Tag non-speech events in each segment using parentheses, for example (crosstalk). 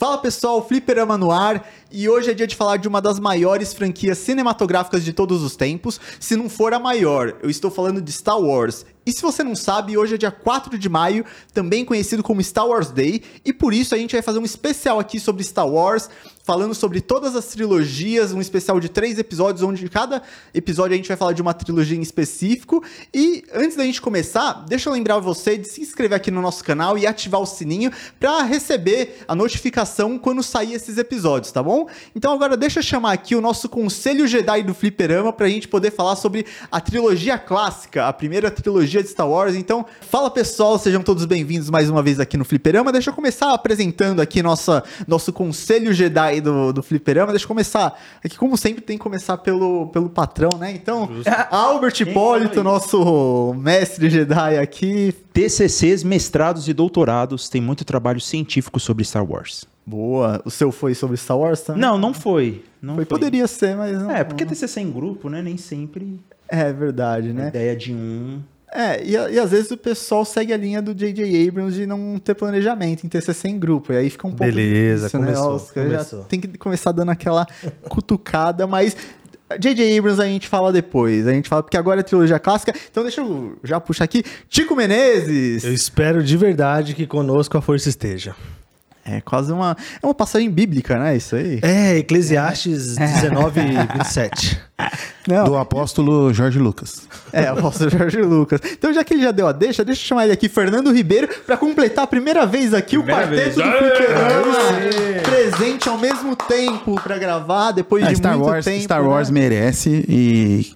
Fala pessoal, Fliperama no ar e hoje é dia de falar de uma das maiores franquias cinematográficas de todos os tempos, se não for a maior. Eu estou falando de Star Wars. E se você não sabe, hoje é dia 4 de maio, também conhecido como Star Wars Day, e por isso a gente vai fazer um especial aqui sobre Star Wars, falando sobre todas as trilogias, um especial de três episódios, onde cada episódio a gente vai falar de uma trilogia em específico. E antes da gente começar, deixa eu lembrar você de se inscrever aqui no nosso canal e ativar o sininho para receber a notificação quando sair esses episódios, tá bom? Então agora deixa eu chamar aqui o nosso Conselho Jedi do Fliperama pra gente poder falar sobre a trilogia clássica, a primeira trilogia de Star Wars. Então, fala pessoal, sejam todos bem-vindos mais uma vez aqui no Fliperama. Deixa eu começar apresentando aqui nossa, nosso Conselho Jedi do, do Fliperama. Deixa eu começar aqui, como sempre, tem que começar pelo, pelo patrão, né? Então, Albert Hipólito, nosso mestre Jedi aqui. TCCs, mestrados e doutorados têm muito trabalho científico sobre Star Wars. Boa. O seu foi sobre Star Wars também? Não, não foi. Não foi. foi. Poderia ser, mas não. É, porque TCC em grupo, né? Nem sempre. É verdade, né? A ideia de um. É, e, e, às vezes o pessoal segue a linha do J.J. Abrams de não ter planejamento em TCC em grupo. E aí fica um pouco. Beleza, difícil, começou, né? começou. Já tem que começar dando aquela cutucada, mas. J.J. Abrams a gente fala depois. A gente fala porque agora é trilogia clássica. Então deixa eu já puxar aqui. Tico Menezes. Eu espero de verdade que conosco a força esteja. É quase uma. É uma passagem bíblica, né? Isso aí. É, Eclesiastes é. 19, 27. (laughs) Não. Do apóstolo Jorge Lucas. É, o apóstolo Jorge Lucas. Então, já que ele já deu a deixa, deixa eu chamar ele aqui, Fernando Ribeiro, para completar a primeira vez aqui primeira o quarteto vez. do Fliperama. Presente ao mesmo tempo para gravar, depois é, de Star muito Wars, tempo. Star Wars né? merece e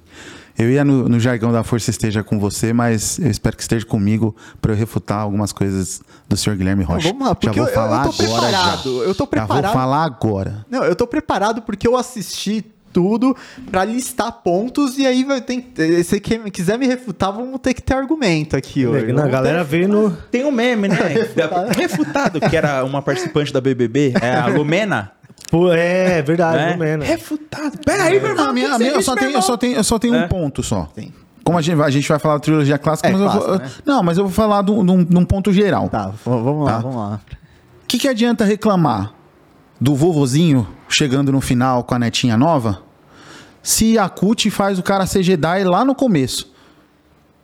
eu ia no, no, jargão da força esteja com você, mas eu espero que esteja comigo para eu refutar algumas coisas do senhor Guilherme Rocha. Não, vamos lá, porque já vou eu, falar eu tô agora. Preparado, já. Eu tô preparado. Já vou falar agora. Não, eu tô preparado porque eu assisti tudo para listar pontos e aí vai ter se quiser me refutar vamos ter que ter argumento aqui hoje. Não, a galera veio no tem um meme né (laughs) refutado. refutado que era uma participante da BBB é a Lumena Pô, é, verdade, né? Lumena. Refutado. Pera aí, meu irmão. A minha, a minha, eu, só tenho, eu só tenho, eu só tenho é. um ponto só. Sim. Como a gente, vai, a gente vai falar da trilogia clássica, é mas clássico, eu vou, né? Não, mas eu vou falar de um ponto geral. Tá, vamos lá, tá? vamos lá. O que, que adianta reclamar do vovozinho chegando no final com a netinha nova se a CUT faz o cara ser Jedi lá no começo?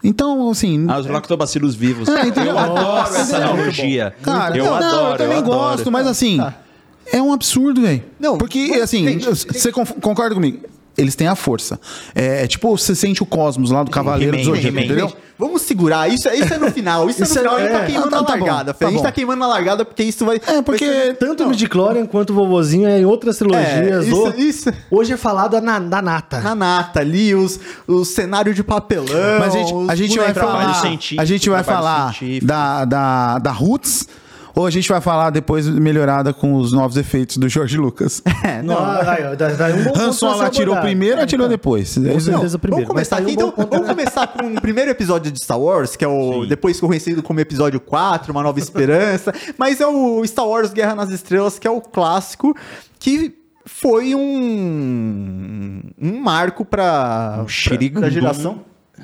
Então, assim. Ah, os lactobacilos vivos. É, então, eu (laughs) adoro essa analogia. Cara, eu não, adoro. Não, eu também eu gosto, adoro. mas assim. Tá. É um absurdo, velho. Não, Porque, assim, você concorda comigo? Eles têm a força. É, é tipo, você sente o cosmos lá do Cavaleiro do Zodíaco, entendeu? Vamos segurar. Isso, isso é no final. Isso, Isso é no final. é- a gente tá é. queimando Ah, tá, a tá bom, largada. tá a gente tá queimando a largada porque isso vai. É, porque- vai Tanto Não, no Clorian quanto o vovozinho é em outras trilogias. É, isso, ou- isso. Hoje é falado na, da nata. Na nata ali, os, o cenário de papelão. Mas a gente, a gente vai falar. A gente vai falar da, da, da Roots. Ou a gente vai falar depois melhorada com os novos efeitos do Jorge Lucas? (laughs) É, Não, ponto Han Solo atirou primeiro, É, atirou então. depois. Com É certeza primeiro. Vamos começar aqui, um então. Vamos começar com o primeiro episódio de Star Wars, que é o Sim. depois conhecido como episódio 4, Uma Nova Esperança. mas é o Star Wars Guerra nas Estrelas, que é o clássico, que foi um, um marco para Um a geração.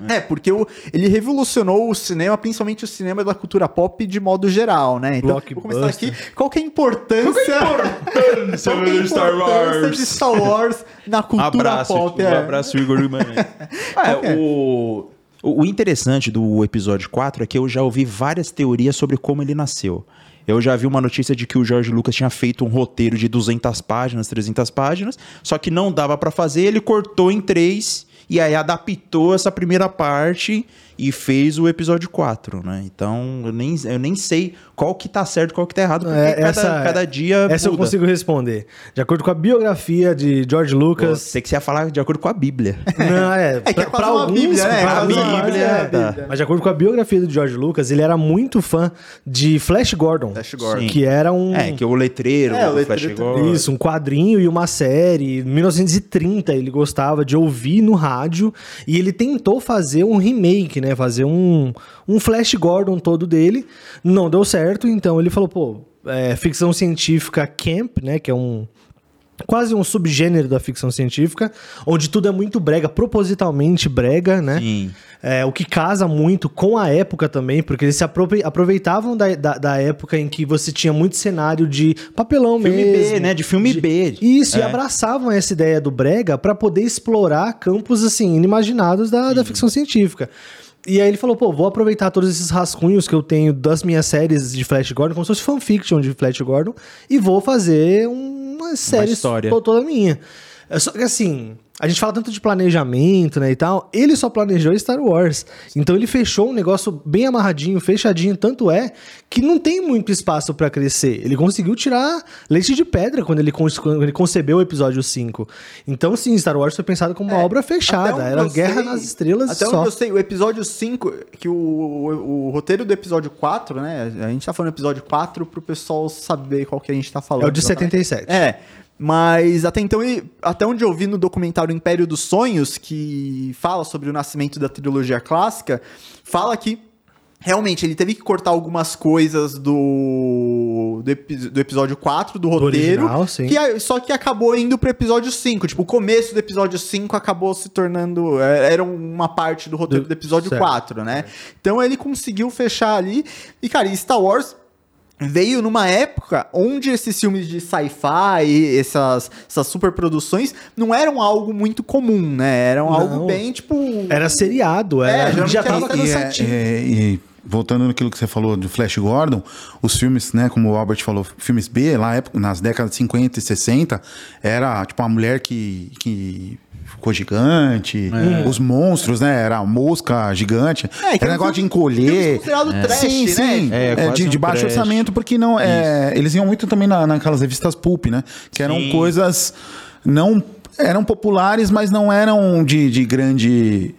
É, porque o, ele revolucionou o cinema, principalmente o cinema da cultura pop de modo geral, né? Então, vou começar aqui. Qual que é a importância, Importância qual é a do Star importância Wars. de Star Wars na cultura abraço, pop? um é. abraço, Igor Guimarães. (laughs) Qual que é? é, o, o interessante do episódio 4 é que eu já ouvi várias teorias sobre como ele nasceu. Eu já vi uma notícia de que o George Lucas tinha feito um roteiro de 200 páginas, 300 páginas, só que não dava pra fazer, ele cortou em três e aí adaptou essa primeira parte e fez o episódio 4, né? Então, eu nem, eu nem sei qual que tá certo, qual que tá errado, porque É, cada, essa- cada dia Essa eu muda. consigo responder. De acordo com a biografia de George Lucas. Sei que você ia falar de acordo com a Bíblia. (laughs) Não, é. É é pra- pra uma alguns, Bíblia, né? pra A alguns, Bíblia, é, tá. Mas de acordo com a biografia do George Lucas, ele era muito fã de Flash Gordon. Flash Gordon. Sim. Que era um. É, que o letreiro, É, o o Flash letreiro Gordon. Isso, um quadrinho e uma série. Em 1930 ele gostava de ouvir no rádio e ele tentou fazer um remake, né? Fazer um, um Flash Gordon todo dele. Não deu certo, então ele falou, pô, é, ficção científica camp, né? Que é um, quase um subgênero da ficção científica, onde tudo é muito brega, propositalmente brega, né? Sim. É, o que casa muito com a época também, porque eles se aprove- aproveitavam da, da, da época em que você tinha muito cenário de papelão Filme mesmo. B, né? De filme B. Isso, e É. abraçavam essa ideia do brega pra poder explorar campos, assim, inimaginados da, da ficção científica. E aí ele falou, pô, vou aproveitar todos esses rascunhos que eu tenho das minhas séries de Flash Gordon, como se fosse fanfiction de Flash Gordon, e vou fazer uma série história. to- toda minha. É Só que assim, a gente fala tanto de planejamento, né, e tal, ele só planejou Star Wars. Então ele fechou um negócio bem amarradinho, fechadinho, tanto é que não tem muito espaço pra crescer. Ele conseguiu tirar leite de pedra quando ele, quando ele concebeu o episódio 5. Então sim, Star Wars foi pensado como uma obra É, Até fechada, era eu Guerra nas Estrelas Até só. onde eu sei, o episódio 5, que o, o, o roteiro do episódio 4, né? A gente tá falando do episódio 4 pro pessoal saber qual que a gente tá falando. É o de exatamente. 77. É. Mas até então, até onde eu vi no documentário Império dos Sonhos, que fala sobre o nascimento da trilogia clássica, fala que realmente ele teve que cortar algumas coisas do, do, epi- do episódio 4, do roteiro. original, sim. que só que acabou indo pro episódio 5. Tipo, o começo do episódio 5 acabou se tornando. é, Era uma parte do roteiro Do- do, episódio certo. 4, né? Então ele conseguiu fechar ali. E, cara, e Star Wars veio numa época onde esses filmes de sci-fi, e essas, essas superproduções, não eram algo muito comum, né? Eram algo Não. bem, tipo. Era seriado, É, era, geralmente já tava E, é- cansativo. é- e voltando naquilo que você falou do Flash Gordon, os filmes, né, como o Albert falou, filmes B, lá época- nas décadas de 50 e 60, era tipo uma mulher que, que ficou gigante, os monstros, né, era a mosca gigante, É, que era um negócio de encolher. considerado trash, sim, né? sim, É, é, de, de um baixo trash. orçamento, porque não, é, eles iam muito também na, naquelas revistas pulp, né, que eram Sim. coisas não eram populares, mas não eram de, de grande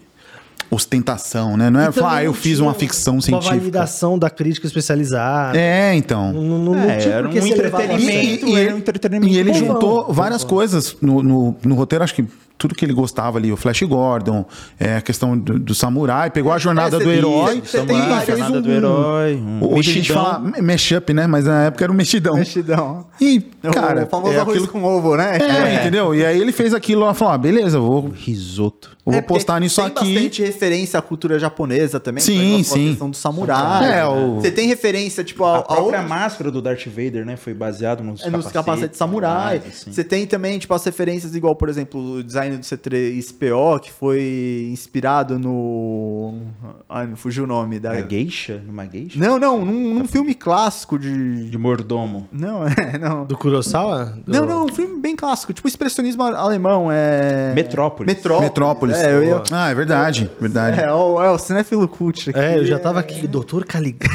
ostentação, né? Não é falar, ah, eu fiz uma ficção Uma científica. validação da crítica especializada. É, então. Não, não, não É, tinha era um entretenimento, E- e- era um entretenimento. E ele juntou várias coisas no, no, no roteiro, acho que tudo que ele gostava ali, o Flash Gordon, é, a questão do, do samurai, pegou a jornada É, do herói você tem e fez Jornada um, do herói, um Hoje a gente mexidão. fala mashup, né? Mas na época era o mexidão. Mexidão. E, O cara, famoso é arroz aquilo... com ovo, né? É, entendeu? E aí ele fez aquilo lá e falou: ah, beleza, eu vou, Risoto. eu vou É, postar nisso tem aqui. bastante referência à cultura japonesa também. Sim, sim. A questão do samurai. É, o- Você tem referência, tipo, a, A a própria outros- máscara do Darth Vader, né? Foi baseado nos, é, nos capacetes samurai. assim. Você tem também, tipo, as referências igual, por exemplo, o design do C3PO, que foi inspirado no... Ai, me fugiu o nome. Da... Geisha? Numa geisha? Não, não, num, num filme clássico de... De mordomo. Não, (laughs) é, não. Do Kurosawa? Do- Não, não, um filme bem clássico, tipo expressionismo alemão, é... Metrópolis. Metrópolis. Metrópolis. É, eu ia... Ah, é verdade, verdade. É, o, é o cinéfilo cult aqui. É, eu já tava aqui, Doutor Caligari.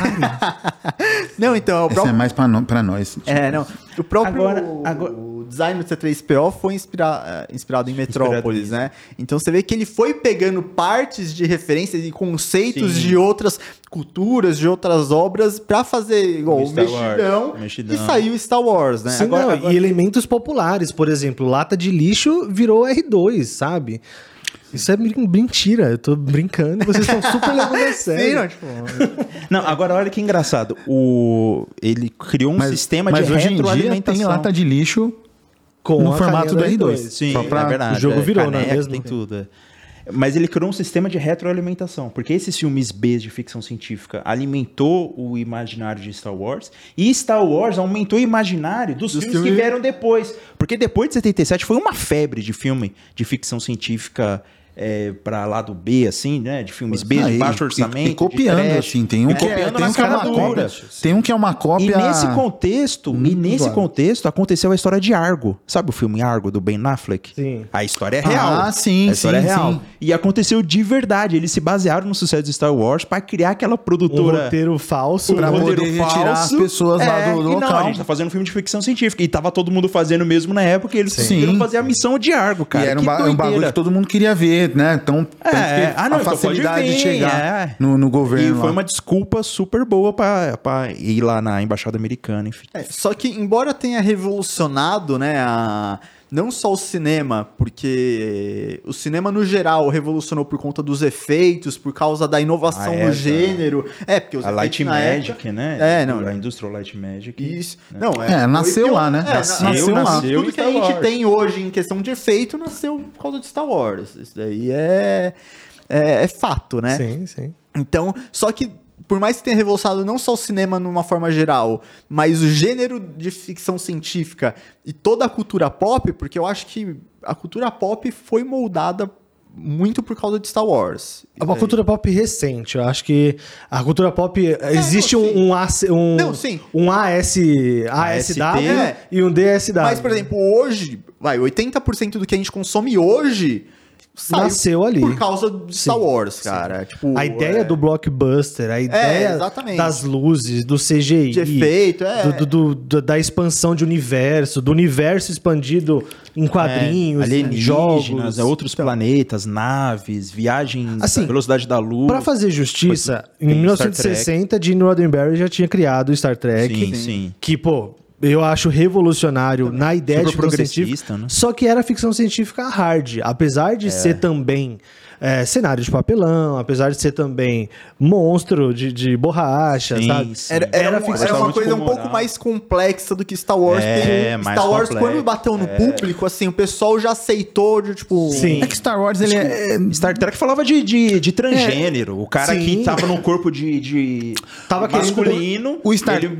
(laughs) Não, então, é o Esse próprio... é mais pra, no- pra nós. É, não. O próprio Agora- agora- design do C3PO foi inspira- é, inspirado em Metrópolis, né? Então você vê que ele foi pegando partes de referências e conceitos Sim. de outras culturas, de outras obras, pra fazer igual o Star Wars, Mexidão, Mexidão. e saiu Star Wars, né? Sim, Agora- não, agora- E elementos populares, por exemplo, lata de lixo virou R2, sabe? Isso é mentira, eu tô brincando vocês estão super levando a (laughs) sério. não, tipo, Não, agora olha que engraçado. O... Ele criou um Mas, sistema mas de hoje em dia tem lata de lixo Com no a formato do carinha R2. Sim, Só pra- é verdade. o jogo é, virou, é caneca, mesmo? Tem tudo. é. Mas ele criou um sistema de retroalimentação, porque esses filmes B de ficção científica alimentou o imaginário de Star Wars, e Star Wars aumentou o imaginário dos, Dos filmes que filmes- vieram depois. Porque depois de 77 foi uma febre de filme de ficção científica é, para lado B, assim, né? De filmes B, Ah, de e- baixo e- orçamento. E, copiando, de trash. assim. Tem um, E que, é- copiando tem um que é uma cópia. Tem um que é uma cópia. E nesse contexto, e nesse zoado. contexto aconteceu a história de Argo. Sabe o filme Argo do Ben Affleck? Sim. A história é real. Ah, sim, A história sim, é real. sim. E aconteceu de verdade. Eles se basearam no sucesso de Star Wars para criar aquela Um produtora. roteiro falso. Pra um poder roteiro retirar as pessoas lá É, do- do e Não, local. a gente tá fazendo um filme de ficção científica. E tava todo mundo fazendo mesmo na época. E eles Sim. conseguiram fazer a missão de Argo, cara. e era um, ba- um bagulho que todo mundo queria ver, né? Então, É, que ah, não, a facilidade pode de vir, chegar é. no, no E governo. foi lá. uma desculpa super boa pra, pra ir lá na embaixada americana, enfim. É, só que, embora tenha revolucionado, né, a, não só o cinema, porque o cinema no geral revolucionou por conta dos efeitos, por causa da inovação Ah, é, no tá. gênero. É, porque os A Light Magic, época- né? É, não. A Industrial Light Magic. Isso. Não, É, nasceu foi- lá, né? É, Nasceu, nasceu, lá. nasceu Tudo que a gente Wars. tem hoje em questão de efeito nasceu por causa de Star Wars. Isso daí é, é, é fato, né? Sim, sim. Então, só que por mais que tenha revolucionado não só o cinema numa forma geral, mas o gênero de ficção científica e toda a cultura pop, porque eu acho que a cultura pop foi moldada muito por causa de Star Wars. É uma cultura pop recente. Eu acho que a cultura pop. existe não, um, um, AC, um, Não, sim. um AS, ASW É. e um DSW. Mas, por exemplo, hoje, vai, 80% do que a gente consome hoje Nasceu ali. por causa de Star Sim, Wars, cara. Tipo, a ideia é, do blockbuster, a ideia exatamente. das luzes, do CGI, de efeito, é. do- do- do- da expansão de universo, do universo expandido em quadrinhos, em alienígenas, jogos. é outros planetas, naves, viagens Assim, à velocidade da luz. Pra fazer justiça, em Tem 1960, Gene Roddenberry já tinha criado o Star Trek. Sim, sim. Que, pô, eu acho revolucionário na ideia Super de ficção progressista, científica. né? Só que era ficção científica hard. Apesar de ser também é, cenário de papelão, apesar de ser também monstro de, de borracha, Sim, sabe? sim. Era, era, Era era uma coisa um pouco mais complexa do que Star Wars. É, porque mais Star Wars, complexo. quando bateu no público, assim, o pessoal já aceitou de, tipo... Sim. É que Star Wars, ele é... Star Trek falava de, de, de transgênero. o cara Sim. que tava num corpo de, de Tava masculino, o Star- ele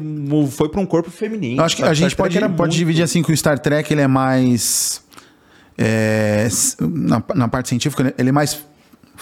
foi pra um corpo feminino. Eu acho que Star a gente pode, era pode muito- dividir assim que o Star Trek ele é mais. é, na, na parte científica, ele é mais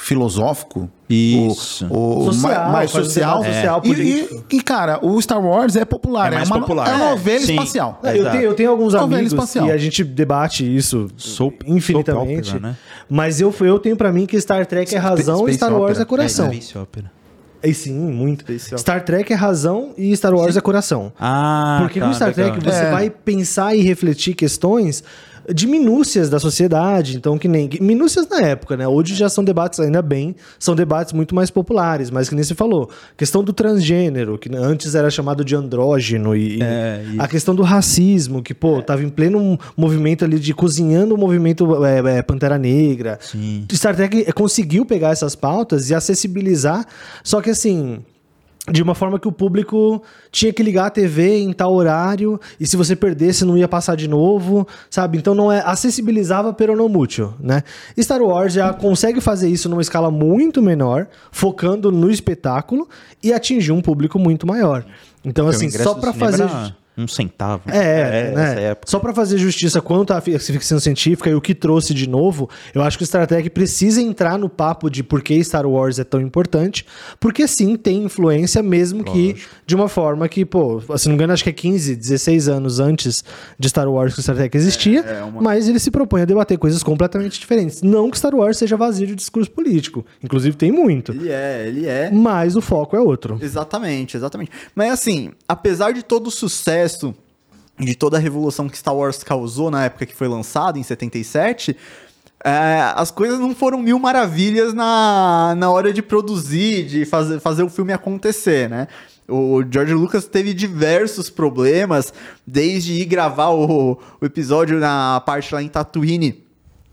filosófico. Isso. O, o Social, ma- mais social. social, E- político. e, e, cara, o Star Wars é popular. É É, mais uma, popular. é uma novela Sim. espacial. É, eu, tenho, eu tenho alguns Novela amigos espacial. e a gente debate isso Soap- infinitamente. soap opera, né? Mas eu, eu tenho pra mim que Star Trek é razão e Star Wars opera. é coração. É. É, sim, muito. Star Trek é razão e Star Wars é coração. Ah, Porque tá, com Star legal. Trek você É. vai pensar e refletir questões de minúcias da sociedade, então que nem minúcias na época, né? Hoje já são debates ainda bem, são debates muito mais populares, mas que nem você falou, questão do transgênero, que antes era chamado de andrógeno e, e É, a questão do racismo, que pô, tava em pleno movimento ali de cozinhando o movimento é, é, Pantera Negra. Sim. Star Trek eh, conseguiu pegar essas pautas e acessibilizar, só que assim, de uma forma que o público tinha que ligar a TV em tal horário e se você perdesse não ia passar de novo, sabe? Então não é acessibilizava pero não mútil, né? Star Wars já consegue fazer isso numa escala muito menor, focando no espetáculo e atingir um público muito maior. Então Porque assim, só cinema fazer um centavo. é, nessa né? época. Só pra fazer justiça quanto à fi- ficção científica e o que trouxe de novo, eu acho que o Star Trek precisa entrar no papo de por que Star Wars é tão importante, porque sim, tem influência, mesmo que de uma forma que, pô, se não me engano, acho que é 15, 16 anos antes de Star Wars que o Star Trek existia, É, é uma- mas ele se propõe a debater coisas completamente diferentes. Não que Star Wars seja vazio de discurso político, inclusive tem muito, Ele é, ele é. mas o foco é outro. Exatamente, exatamente. Mas assim, apesar de todo o sucesso, de toda a revolução que Star Wars causou na época que foi lançado, em 77, é, as coisas não foram mil maravilhas na, na hora de produzir, de fazer, fazer o filme acontecer, né? O George Lucas teve diversos problemas, desde ir gravar o, o episódio na parte lá em Tatooine,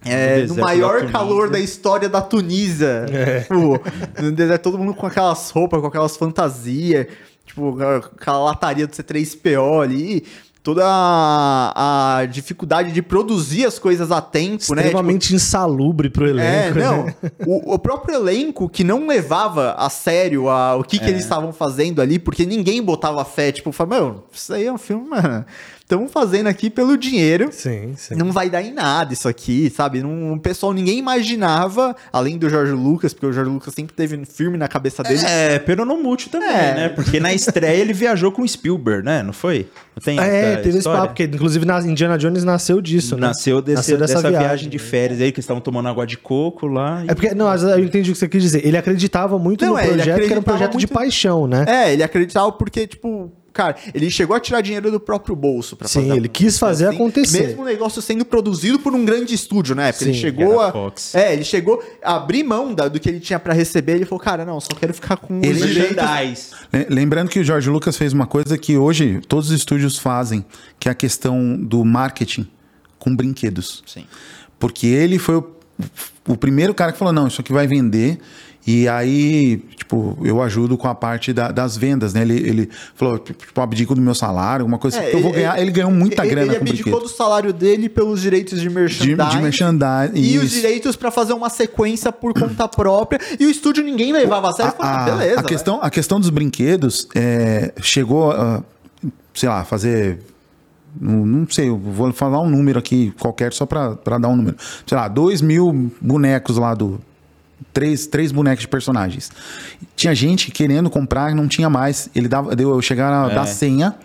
é, no deserto maior calor da história da Tunísia. É. Tipo, no deserto, todo mundo com aquelas roupas, com aquelas fantasias, tipo, aquela lataria do C3PO ali. Toda a, a dificuldade de produzir as coisas a tempo, né? Tipo, Extremamente insalubre pro é, elenco. não. né? O, o próprio elenco que não levava a sério a, o que, que eles estavam fazendo ali, porque ninguém botava fé. Tipo, falava, meu, isso aí é um filme, mano. Estamos fazendo aqui pelo dinheiro. Sim, sim. Não vai dar em nada isso aqui, sabe? Não, o pessoal, ninguém imaginava, além do Jorge Lucas, porque o Jorge Lucas sempre teve firme na cabeça dele. É, peronomútil também, É. né? Porque na estreia ele viajou com o Spielberg, né? Não foi? Não tem É, teve esse história? papo, porque inclusive na Indiana Jones nasceu disso, né? Nasceu, desse, dessa, viagem, de férias aí, que eles estavam tomando água de coco lá. e- É porque, não, eu entendi o que você quis dizer. Ele acreditava muito Não, no é, projeto, que era um projeto de muito- paixão, né? É, ele acreditava porque, tipo, cara, ele chegou a tirar dinheiro do próprio bolso pra Sim, fazer. ele quis fazer acontecer. Mesmo o negócio sendo produzido por um grande estúdio, né? Porque ele Sim, chegou era a. Fox. É, ele chegou a abrir mão da- do que ele tinha pra receber. Ele falou, cara, não, só quero ficar com os direitos. Merchandise. Le- Lembrando que o George Lucas fez uma coisa que hoje todos os estúdios fazem, que é a questão do marketing com brinquedos. Sim. Porque ele foi o, o primeiro cara que falou: não, isso aqui vai vender. E aí, tipo, eu ajudo com a parte da- das vendas, né? Ele, ele falou, tipo, abdico do meu salário, alguma coisa assim, É, que eu vou ganhar. Ele, ganhou muita ele, grana Ele com abdicou brinquedo. do salário dele pelos direitos de De, merchandising. de merchandising. E os isso. direitos pra fazer uma sequência por conta (coughs) própria. E o estúdio ninguém levava a sério. Falou, ah, beleza. a questão, a questão dos brinquedos é, chegou a, sei lá, fazer. Não, sei, eu vou falar um número aqui qualquer só pra, pra dar um número. Sei lá, dois mil bonecos lá do. Três, três bonecos de personagens. Tinha gente querendo comprar não tinha mais. Ele dava, deu, eu chegar a dar senha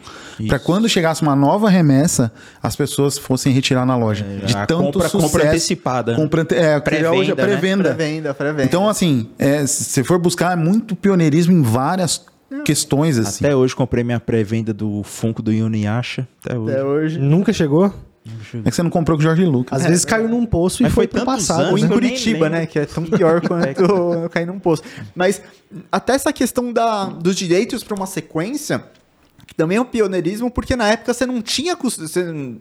pra quando chegasse uma nova remessa, as pessoas fossem retirar na loja. de a tanto compra- sucesso. compra antecipada. Compra ante- é, Pré-venda, hoje é né? pré-venda. Pré-venda, pré-venda. Então, assim, é, se for buscar, é muito pioneirismo em várias questões, assim. Até hoje comprei minha pré-venda do Funko do Inuyasha. Até hoje. Até hoje. Nunca chegou? É que você não comprou com o Jorge Lucas. Às vezes caiu num poço e foi foi pro passado. anos Ou em eu nem Curitiba, né? Que é tão pior (laughs) quanto eu cair num poço. Mas até essa questão da, dos direitos para uma sequência, que também é um pioneirismo, porque na época você não tinha você-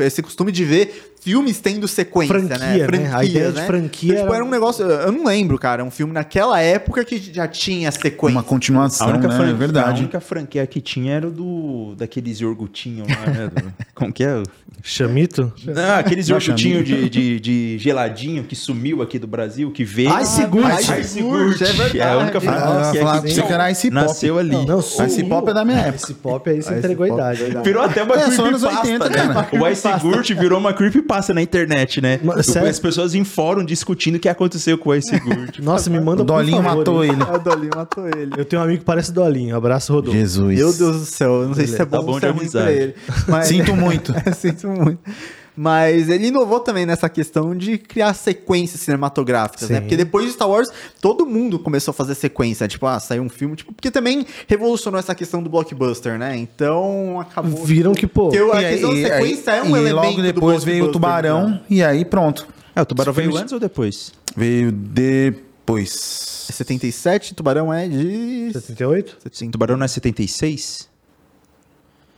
esse costume de ver filmes tendo sequência, Franquia, né? né? A ideia de franquia Então, tipo, era- um negócio. Eu não lembro, cara. Um filme naquela época que já tinha sequência. Uma continuação, A única, né? fran- É verdade. a única franquia que tinha era o do daqueles iogurtinhos lá, né? Do- (laughs) como que é? Chamito? Não, aqueles iogurtinhos de, de, de geladinho que sumiu aqui do Brasil, que veio. Ice Gurt. Ice Ice Gurt, Gurt, é verdade. É a única Ah, franquia falar que era Ice Pop. nasceu ali. Não, Ice Pop é da minha época. Esse pop aí você Ice entregou a idade. verdade. Virou até uma É, creepypasta, 80, né? cara. O Ice Gurt virou uma creepypasta na internet, né? Mas? As pessoas em fórum discutindo o que aconteceu com o Ice Gurt. Nossa, me manda O Dolinho favor, matou ele. (laughs) A Dolinho matou ele. Eu tenho um amigo que parece Dolinho. Abraço, Rodolfo. Jesus. Meu Deus do céu, eu não sei se é bom, Tá bom ou se é de ruim pra ele. Mas... Sinto muito. (laughs) Sinto muito. Mas ele inovou também nessa questão de criar sequências cinematográficas, né? Sim. Porque depois de Star Wars, todo mundo começou a fazer sequência. Tipo, ah, saiu um filme. Tipo, porque também revolucionou essa questão do blockbuster, né? Então acabou. Viram que, pô. Porque a E aí- questão da sequência é um e elemento. logo do depois veio o Tubarão né? e aí pronto. É, o Tubarão veio antes ou depois? Veio depois. É 77, Tubarão é de. 78? Sim, Tubarão não é 76?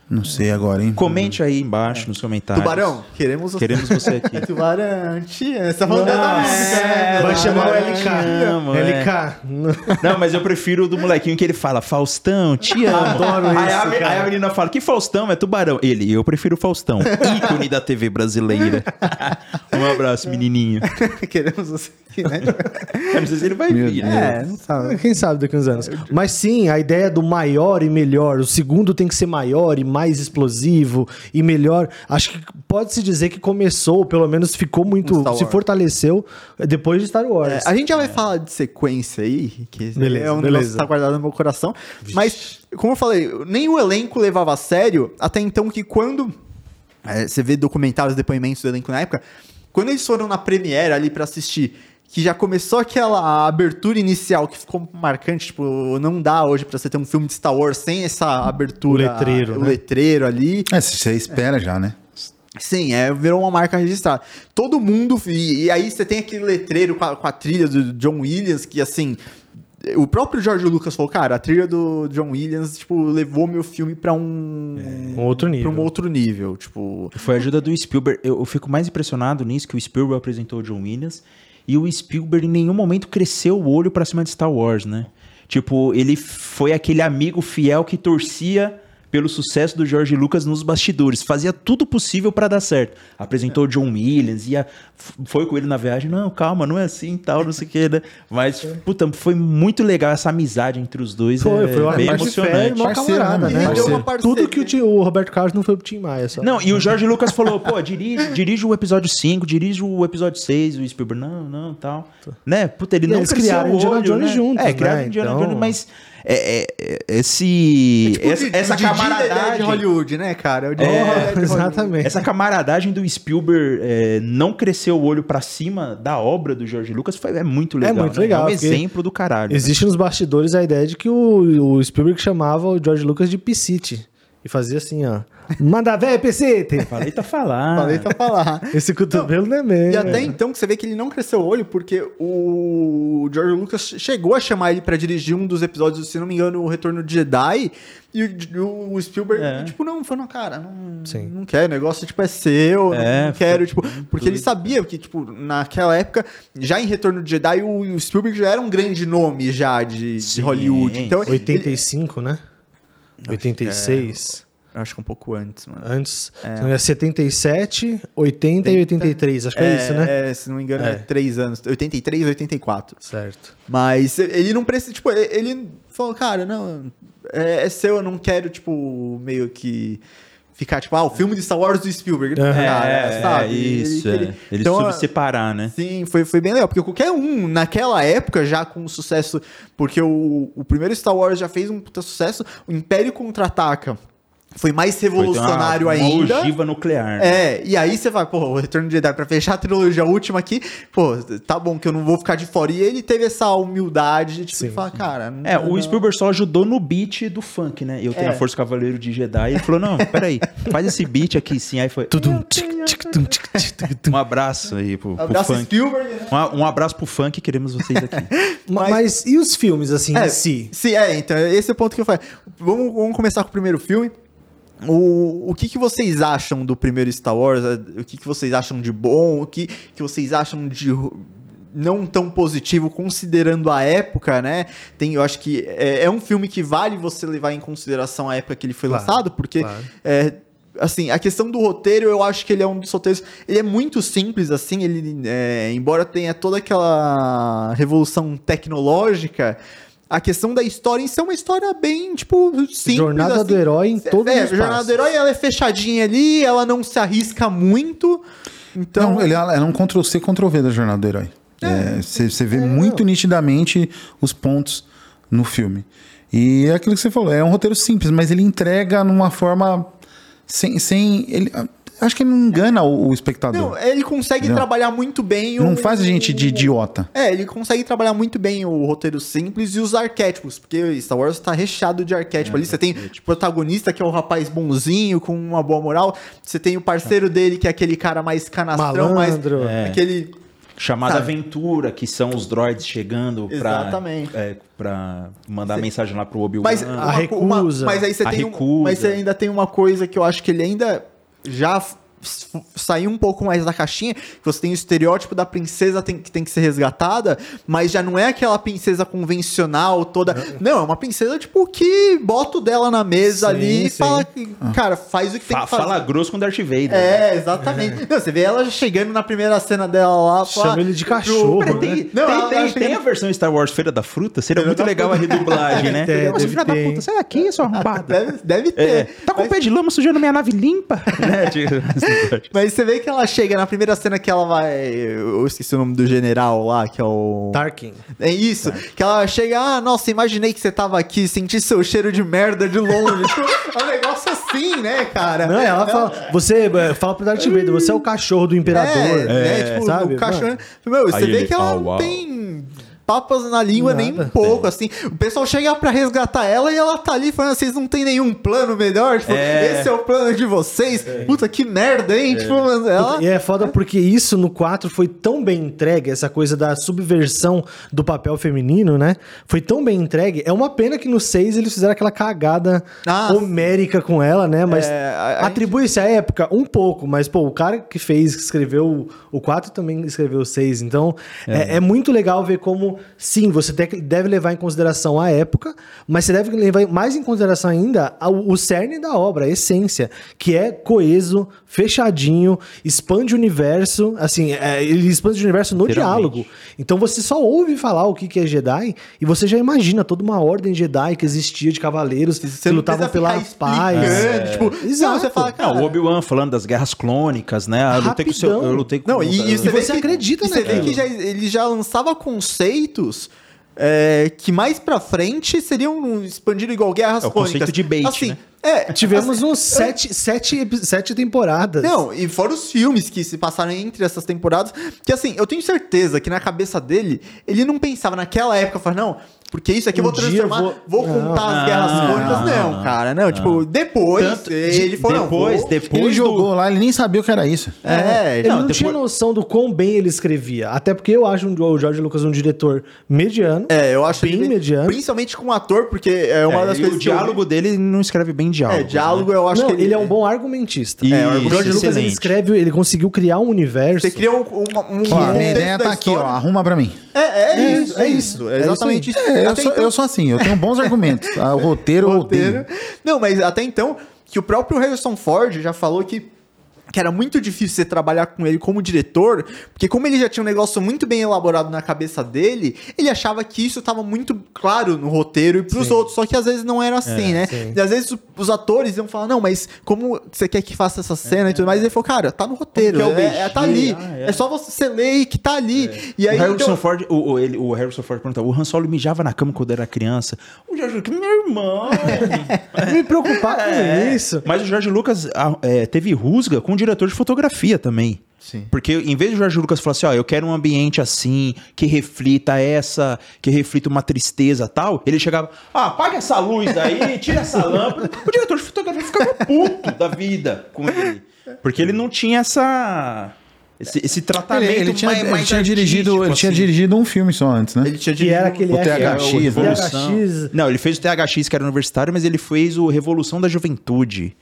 Não sei agora, hein? Comente aí embaixo nos comentários. Tubarão, queremos você. Queremos você aqui. (laughs) Tubarão, tia. Você tá falando da música, né? Vai chamar o. LK. amo, é. LK. Não, mas eu prefiro o do molequinho que ele fala, Faustão, te (laughs) amo. Adoro aí, isso, a, cara. aí a menina fala, que Faustão? É Tubarão. Ele, eu prefiro o Faustão. Ícone da TV brasileira. (laughs) um abraço, menininho. Queremos você aqui, né? Não sei se ele vai Meu vir, Deus. né? É, não sabe. Quem sabe daqui a uns anos. Mas sim, a ideia do maior e melhor. O segundo tem que ser maior e mais explosivo e melhor. Acho que pode-se dizer que começou, pelo menos ficou muito. Star Se fortaleceu depois de Star Wars. É, a gente já vai falar de sequência aí, que Beleza, é um negócio beleza. que tá guardado no meu coração. Mas, como eu falei, nem o elenco levava a sério, até então que quando é, você vê documentários, depoimentos do elenco na época, quando eles foram na Premiere ali pra assistir, que já começou aquela abertura inicial que ficou marcante, tipo, não dá hoje pra você ter um filme de Star Wars sem essa abertura, O letreiro, o né? letreiro ali. É, você espera já, né? Sim, é, virou uma marca registrada. Todo mundo. E, e aí você tem aquele letreiro com a, com a trilha do John Williams, que assim. O próprio George Lucas falou, cara, a trilha do John Williams, tipo, levou meu filme pra um. Um outro nível. Pra um outro nível. Tipo. Foi a ajuda do Spielberg. Eu, eu fico mais impressionado nisso que o Spielberg apresentou o John Williams e o Spielberg em nenhum momento cresceu o olho pra cima de Star Wars, né? Tipo, ele foi aquele amigo fiel que torcia pelo sucesso do George Lucas nos bastidores, fazia tudo possível pra dar certo. Apresentou o John Williams, ia, foi com ele na viagem, não, calma, não é assim, tal, não sei o que, né? Mas, puta, foi muito legal essa amizade entre os dois, Foi, é foi uma bem fé, emocionante. Parceiro, camarada, né, né? Tudo que o, o Roberto Carlos não foi pro Tim Maia só. Não, e o Jorge Lucas falou, pô, dirige, dirige o episódio 5, dirige o episódio 6, o Spielberg, não, não, tal. Né? Puta, ele E não eles criaram o Indiana olho, Jones né? juntos, É, criaram né? Indiana Então- Jones, mas é, é, é, esse, Tipo, essa, o essa da ideia camaradagem... de Hollywood, né, cara? O É, de Hollywood. exatamente. Essa camaradagem do Spielberg é, não crescer o olho pra cima da obra do Jorge Lucas foi, é muito legal. muito né? legal, É um exemplo do caralho. né? Existe nos bastidores a ideia de que o, o Spielberg chamava o George Lucas de Piscite. E fazia assim, ó. Manda véia, PC! Falei tá falar. Falei pra falar. Esse cotovelo não é mesmo. E até então que você vê que ele não cresceu o olho, porque o George Lucas chegou a chamar ele pra dirigir um dos episódios, se não me engano, o Retorno de Jedi. E o, o Spielberg, É. tipo, não, falou, cara, não, Sim. não quero, o negócio, tipo, é seu, não- É, não quero, foi tipo, porque ele sabia que, tipo, naquela época, já em Retorno de Jedi, o, o Spielberg já era um grande nome já de, de. Hollywood. Então, ele- 85, né? 86. eu acho que um pouco antes, mano. Antes. Então é 77, 80 e 83. Acho que é, isso, né? É, se não me engano, é. É. três anos. 83, 84. Certo. Mas ele não precisa, tipo, ele- ele falou, cara, não, é, é seu, eu não quero, tipo, meio que ficar, tipo, ah, o filme de Star Wars do Spielberg. Cara, É, sabe? é isso. Ele- é. ele- Ele então, soube separar, né? Sim, foi, foi bem legal, porque qualquer um, naquela época, já com sucesso, porque o, o primeiro Star Wars já fez um puta sucesso, o Império Contra-Ataca foi mais Foi ter uma- revolucionário uma ainda. ogiva nuclear. né? É, e aí você vai, pô, o Retorno de Jedi, pra fechar a trilogia última aqui, pô, tá bom que eu não vou ficar de fora. E ele teve essa humildade de, tipo, Sim, falar, cara... não- É, o não- Spielberg só ajudou no beat do funk, né? Eu tenho É. a Força Cavaleiro de Jedi. Ele falou: não, peraí, faz esse beat aqui sim. Aí foi. Tudum, tum, tic, tic, tic, tum. Um abraço aí pro, pro Abraço funk. Spielberg, né? Um, um abraço pro funk, queremos vocês aqui. (laughs) Ma- Mas, e os filmes, assim, É, em si? Sim, é, então, esse é o ponto que eu falei. Vamos, vamos começar com o primeiro filme. O, o que, que vocês acham do primeiro Star Wars? O que, que vocês acham de bom? O que, que vocês acham de não tão positivo, considerando a época, né? Tem, eu acho que é, é um filme que vale você levar em consideração a época que ele foi Claro, lançado, porque claro. é, assim, a questão do roteiro, eu acho que ele é um dos roteiros. Ele é muito simples, assim, ele, é, embora tenha toda aquela revolução tecnológica. A questão da história em si é uma história bem, tipo, simples. Jornada assim. do herói em todos é, os a Jornada do Herói, ela é fechadinha ali, ela não se arrisca muito. Então, Não, ele é um Ctrl-C, Ctrl-V da Jornada do Herói. Você vê muito nitidamente os pontos no filme. E é aquilo que você falou, é um roteiro simples, mas ele entrega numa forma sem... sem ele, acho que ele não engana o, o espectador. não, ele consegue Entendeu? trabalhar muito bem não o- faz a gente de idiota. É, ele consegue trabalhar muito bem o roteiro simples e os arquétipos, porque Star Wars tá recheado de arquétipo ali. Você tem o protagonista, que é o rapaz bonzinho, com uma boa moral. Você tem o parceiro dele, que é aquele cara mais canastrão, Malandro. mais. É. Aquele. Chamada Sabe? Aventura, que são os droids chegando pra, Exatamente. é, pra mandar mensagem lá pro Obi-Wan. Mas, A recusa. uma- mas aí você A tem um- recusa. mas você ainda tem uma coisa que eu acho que ele ainda já saiu um pouco mais da caixinha, que você tem o estereótipo da princesa tem- que tem que ser resgatada, mas já não é aquela princesa convencional toda. Não, é uma princesa, tipo, que bota o dela na mesa Sim, ali e sim. fala, que, cara, faz o que tem Fa- que fazer. fala grosso com Darth Vader. É, exatamente. Não, você vê ela chegando na primeira cena dela lá. Chama fala- ele de cachorro, pro- né? Tem, Não, tem, tem- tem a versão Star Wars Feira da Fruta? Seria Feira muito legal a redublagem, né? (laughs) Ô, deve filha da puta, sai daqui, sua arrombada. (laughs) Deve, deve ter. É, tá com o Mas- pé de lama sujando minha nave limpa? né? (laughs) Tipo, Mas você vê que ela chega na primeira cena que ela vai. Eu esqueci o nome do general lá, que é o. Tarkin. É isso. Que ela chega, ah, nossa, imaginei que você tava aqui, senti seu cheiro de merda de longe. (laughs) É um negócio assim, né, cara? Não, ela fala. Você é, fala pro Darth Vader, você é o cachorro do imperador. É, né? Tipo, sabe? o cachorro. Meu, você Aí vê ele, que ela "Oh, não uau." tem papas na língua nem um Nada. pouco, assim. O pessoal chega pra resgatar ela e ela tá ali falando, vocês não tem nenhum plano melhor? Tipo, É. esse é o plano de vocês? Puta, que merda, hein? Tipo, mas ela... E é foda porque isso no 4 foi tão bem entregue, essa coisa da subversão do papel feminino, né? Foi tão bem entregue. É uma pena que no 6 eles fizeram aquela cagada Ah, homérica com ela, né? Mas É, atribui-se à época um pouco, mas, pô, o cara que fez, que escreveu o- o 4 também escreveu o 6. Então, é. é muito legal ver como, sim, você deve levar em consideração a época, mas você deve levar mais em consideração ainda o cerne da obra, a essência, que é coeso, fechadinho, expande o universo, assim, é, ele expande o universo no diálogo. Então você só ouve falar o que que é Jedi e você já imagina toda uma ordem Jedi que existia de cavaleiros que Você não lutavam pela paz. explicando, Tipo, não, Exato. você fala, Não, cara, o Obi-Wan falando das guerras clônicas, né? Eu lutei com o seu. Eu lutei com Não, e, e você, você que- acredita e Você vê que já, ele já lançava conceitos é, que mais pra frente seriam expandidos igual Guerras É o conceito de bait, assim, né? É, Tivemos uns sete, sete, epi- sete temporadas. Não, e fora os filmes que se passaram entre essas temporadas, que assim, eu tenho certeza que na cabeça dele, ele não pensava naquela época, falava, não, porque isso aqui eu Um vou dia transformar, eu vou, vou- contar Não. as guerras Não, clônicas. não, não, cara. Não, tipo, depois Tanto- ele foi... não, depois, vou- depois Ele do- jogou lá, ele nem sabia o que era isso. É, Ele não, Não, tinha depois- noção do quão bem ele escrevia. Até porque eu acho o George Lucas um diretor mediano. É, eu acho Bem ele mediano. Principalmente com o ator, porque é uma É, das coisas o que eu- diálogo dele ele não escreve bem diálogo. É, diálogo eu acho não, que ele... é um bom argumentista. E- É, o Isso, George Lucas ele excelente. escreve, ele conseguiu criar um universo. Você cria um, uma, um a um minha texto ideia tá aqui, ó. Arruma pra mim. É, é, É, isso, é é isso, isso. é É exatamente isso. Eu Até sou, então- eu sou assim, eu tenho bons argumentos. Ah, O roteiro, (laughs) roteiro. Não, mas até então, que o próprio Harrison Ford já falou que que era muito difícil você trabalhar com ele como diretor, porque como ele já tinha um negócio muito bem elaborado na cabeça dele, ele achava que isso estava muito claro no roteiro e pros outros, só que às vezes não era assim, né? sim. E às vezes os atores iam falar, não, mas como você quer que faça essa cena e tudo mais? E ele falou, cara, tá no roteiro, é é, é- tá ali? Ah, é. é. só você ler que tá ali. E aí, o Harrison então- Ford, o, o, ele, o Harrison Ford perguntava, o Han Solo mijava na cama quando era criança. O George Lucas, meu irmão. (laughs) me preocupar É. com isso. Mas o George Lucas é, teve rusga com o diretor de fotografia também. Sim. Porque em vez do George Lucas falar assim, ó, eu quero um ambiente assim, que reflita essa, que reflita uma tristeza tal, ele chegava, ah, apaga essa luz aí, (laughs) tira essa lâmpada. O diretor de fotografia ficava puto da vida com ele. Porque ele não tinha essa. Esse, esse tratamento Ele, ele tinha, mais, ele mais tinha dirigido, ele artístico, tinha assim. dirigido um filme só antes, né? Ele tinha Que era dirigido- aquele o THX, Revolução. THX. Não, ele fez o THX, que era universitário, mas ele fez o Revolução da Juventude.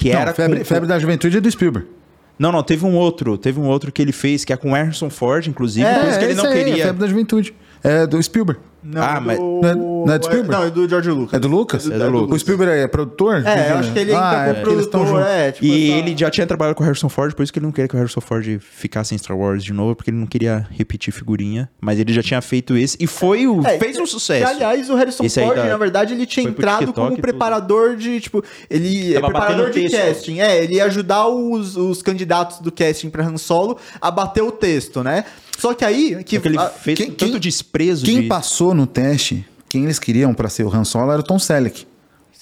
Que Não, era. febre, com- febre da Juventude é do Spielberg. Não, não, teve um outro. Teve um outro que ele fez, que é com Harrison Ford, inclusive. por isso que ele esse não aí, queria. É febre da Juventude. É do Spielberg. Não, Ah, é mas- do... Não é- não é do Spielberg? Não, é do George Lucas. É do Lucas? É do Lucas. O Spielberg é produtor? É, eu acho que ele Ah, entra é, produtor, é, tipo, E essa- ele já tinha trabalhado com o Harrison Ford, por isso que ele não queria que o Harrison Ford ficasse em Star Wars de novo, porque ele não queria repetir figurinha. Mas ele já tinha feito esse e foi o, É, fez um e, sucesso. aliás, o Harrison Esse Ford, da- na verdade, ele tinha entrado como e tudo. preparador de, tipo, ele é Tava preparador de texto. casting. É, ele ia ajudar os, os candidatos do casting pra Han Solo a bater o texto, né? Só que aí, que ele a- fez quem- tanto quem- desprezo Quem de... passou no teste, quem eles queriam pra ser o Han Solo era o Tom Selleck.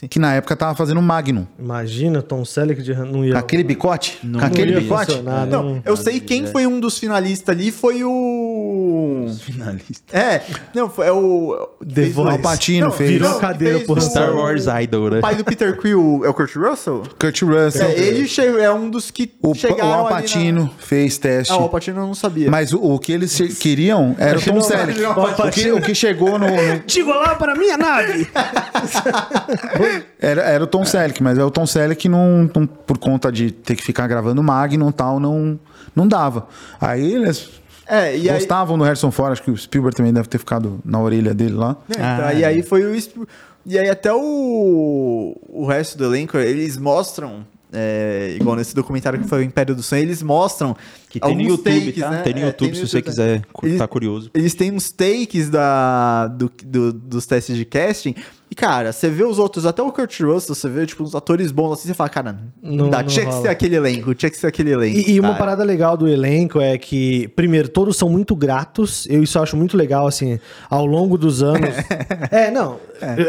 Que na época tava fazendo o Magnum. Imagina, Tom Selleck de não ia. Com aquele bicote? Não com aquele ia bicote? não, não. eu sei quem foi um dos finalistas ali, foi o... finalista. É, não, foi é o... The fez o- Voice. Alpatino Não, fez. virou que cadeira o- Star Wars Idol, né? O pai do Peter Quill é o Kurt Russell? Kurt Russell. É, ele che- é um dos que O, chegaram o ali Alpatino na... fez teste. Ah, o Alpatino eu não sabia. Mas o, o que eles che- queriam era o Tom não, Selleck. não, O que, o que chegou no. no- (laughs) Digo lá para minha nave! (laughs) era, era o Tom Selleck, mas é o Tom Selleck não, não- por conta de ter que ficar gravando Magnum e tal, não, não dava. Aí eles É, e aí... gostavam do Harrison Ford, acho que o Spielberg também deve ter ficado na orelha dele lá. É, então, Ah, e aí foi o. E aí até o, o resto do elenco, eles mostram, é, igual nesse documentário que foi o Império do Sonho, eles mostram Que tem no YouTube, takes, tá? né? Tem no É, YouTube se você quiser cu- Eles- tá curioso. Eles têm uns takes da, do, do- dos testes de casting. E, cara, você vê os outros, até o Kurt Russell, você vê, tipo, uns atores bons assim, você fala, cara, não, Não- dá, não tinha que rola. ser aquele elenco, tinha que ser aquele elenco. E, e uma parada legal do elenco é que, primeiro, todos são muito gratos. Eu isso eu acho muito legal, assim, ao longo dos anos. (laughs) é, não.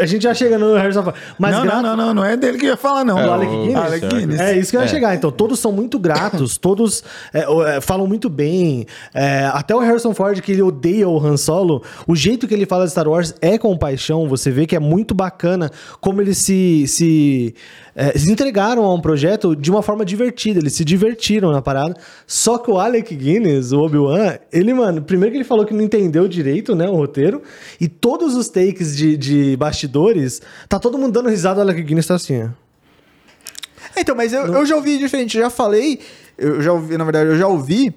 A gente já chega no Harrison Ford. Mas não, grato- não, não, não, não é dele que ia falar, não. É, do Alec Guinness? Alec Guinness. É isso que eu ia É. chegar. Então, todos são muito gratos, todos é, é, falam muito bem. É, até o Harrison Ford, que ele odeia o Han Solo, o jeito que ele fala de Star Wars é com paixão. Você vê que é muito bacana como eles se, se, é, se entregaram a um projeto de uma forma divertida. Eles se divertiram na parada. Só que o Alec Guinness, o Obi-Wan, ele, mano, primeiro que ele falou que não entendeu direito, né, o roteiro, e todos os takes de, de bastidores, tá todo mundo dando risada, o Alec Guinness tá assim, ó. Então, mas eu, eu já ouvi diferente, eu já falei, eu já ouvi, na verdade, eu já ouvi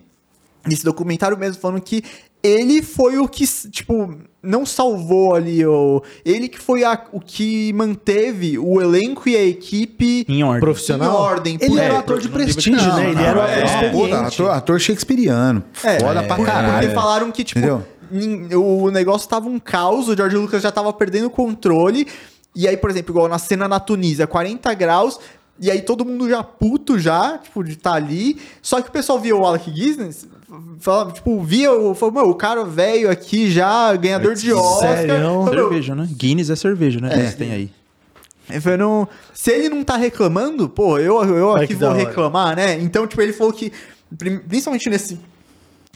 nesse documentário mesmo falando que ele foi o que, tipo, não salvou ali, o, ele que foi a- o que manteve o elenco e a equipe Em ordem. profissional. Em ordem, Ele por- era um é, ator de prestígio, Não, né? Ele não, era um é, ator experiente. puta, ator, ator shakespeariano. É, Foda pra porque, caralho. porque falaram que, tipo, Entendeu? o negócio tava um caos, o George Lucas já tava perdendo o controle. E aí, por exemplo, igual na cena na Tunísia, 40 graus. E aí todo mundo já puto já, tipo, de estar ali. Só que o pessoal via o Alec Guinness, falava, tipo, via o, falou, "Meu, o cara velho aqui já, ganhador de Oscar. Sério? Falou, "Meu, Cerveja, né? Guinness é cerveja, né? É. Você tem aí. ele falou, não- se ele não tá reclamando, pô, eu, eu aqui que vou reclamar, né? Então, tipo, ele falou que, principalmente nesse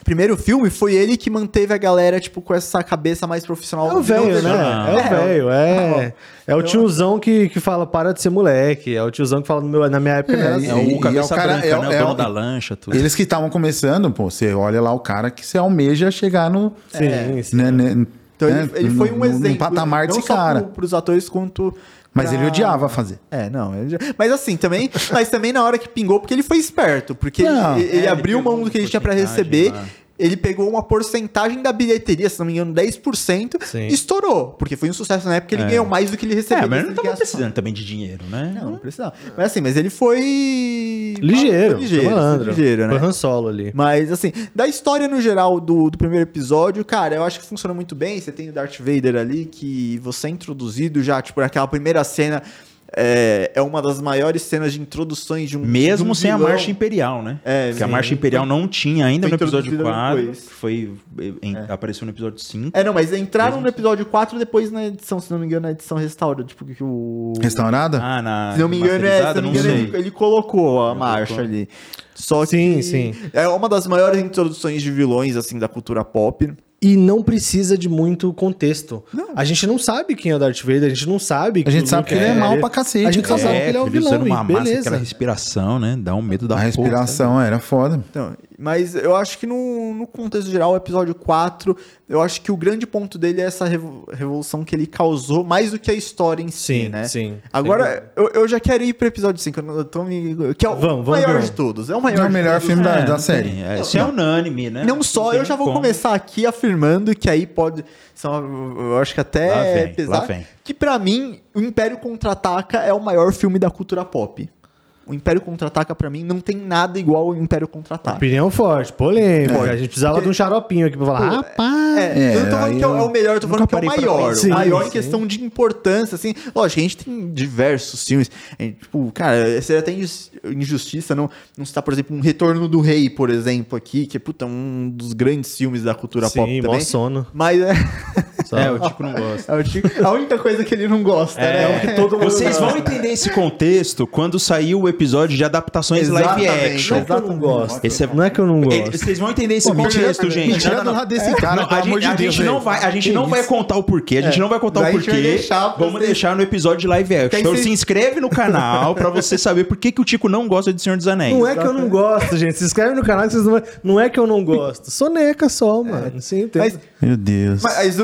primeiro filme, foi ele que manteve a galera, tipo, com essa cabeça mais profissional. É o não velho, né? É o velho, é. É o tiozão que, que fala, para de ser moleque. É o tiozão que fala, no meu, na minha época, É, não era É assim. o cabeça o cara- branca, é o- né? O é dono da lancha, tudo. Eles que estavam começando, pô, você olha lá o cara que você almeja chegar no. Sim, sim. né, né, Então né, ele, ele foi um no- exemplo. No patamar não desse só cara. pro, pros atores quanto. Mas pra- ele odiava fazer. É, não. ele Mas assim, também. (laughs) mas também na hora que pingou, porque ele foi esperto. Porque Não. ele, ele É, ele abriu pegou mão do que ele tinha pra porcentagem receber. lá. Ele pegou uma porcentagem da bilheteria, se não me engano, 10%, Sim. e estourou. Porque foi um sucesso na época, ele É. ganhou mais do que ele recebeu. É, mas ele não tava precisando também de dinheiro, né? Não, não precisava. Mas assim, mas ele foi. Ligeiro, Foi ligeiro, malandro. foi ligeiro, né? Foi Han Solo ali. Mas, assim, da história no geral do, do primeiro episódio, cara, eu acho que funciona muito bem. Você tem o Darth Vader ali, que você é introduzido já, tipo, naquela primeira cena. É, é uma das maiores cenas de introduções de um. Mesmo de um sem a vilão. Marcha Imperial, né? É, Porque a sim. Marcha Imperial não tinha ainda foi no episódio introduzida 4. depois. que Foi, em- Apareceu no episódio 5. É, não, mas entraram no episódio 4 depois na edição, se não me engano, na edição restaurada. Tipo, que o. Restaurada? Ah, na. Se não me engano, é, se não me engano, ele, ele colocou a marcha ali. Só Sim, que sim. é uma das maiores introduções de vilões, assim, da cultura pop. E não precisa de muito contexto. A gente não sabe quem é o Darth Vader, a gente não sabe. A gente o sabe que ele é mal pra cacete, A gente só sabe que ele é o ele vilão. usando uma massa, beleza. aquela respiração, né? Dá um medo da A porra. respiração era foda. Então, mas eu acho que no, no contexto geral, o episódio 4, eu acho que o grande ponto dele é essa revo- revolução que ele causou, mais do que a história em si, Sim, né? sim. Agora, eu, eu já quero ir pro episódio 5, eu tô me... que é o Vamos, vamos, maior vamos. de todos. É o maior É o melhor filme da, É, da série. é, isso é unânime, né? Não só, eu já vou como. começar aqui afirmando que aí pode. São, eu acho que até Lá é vem, pesado. lá vem. Que pra mim, o Império Contra-Ataca é o maior filme da cultura pop. O Império Contra-Ataca, pra mim, não tem nada igual ao Império Contra-Ataca. Opinião forte, polêmica. Forte. A gente precisava Porque- de um xaropinho aqui pra falar, rapaz. É, eu não tô falando aí que é o- é o melhor, eu tô falando que é o maior. o maior Sim, em questão de importância, assim. Lógico, a gente tem diversos filmes. Gente, tipo, cara, seria até injus- injustiça não, não citar, por exemplo, um Retorno do Rei, por exemplo, aqui, que é, puta, um dos grandes filmes da cultura pop Sim, mó também. sono. Mas é... (laughs) Só- É, o Tico não gosta. É o Chico- a única coisa que ele não gosta, É, né? o que todo mundo Vocês vão entender esse contexto quando sair o episódio de adaptações live action. Não é que eu não gosto. Esse é- Não é que eu não gosto. Vocês vão entender esse Pô, contexto, gente. do não. lado desse cara, Não, pelo a amor gente, de a Deus, gente não vai, a gente Que não vai isso? contar o porquê, a gente não vai contar Daí o gente vai porquê. deixar Vamos vocês. deixar no episódio de live action. Então se inscreve no canal pra você saber por que, que o Tico não gosta de Senhor dos Anéis. Não é que eu não gosto, gente. Se inscreve no canal que vocês não vai... Não é que eu não gosto. Soneca só, mano. Sim, tem... Meu Deus. mas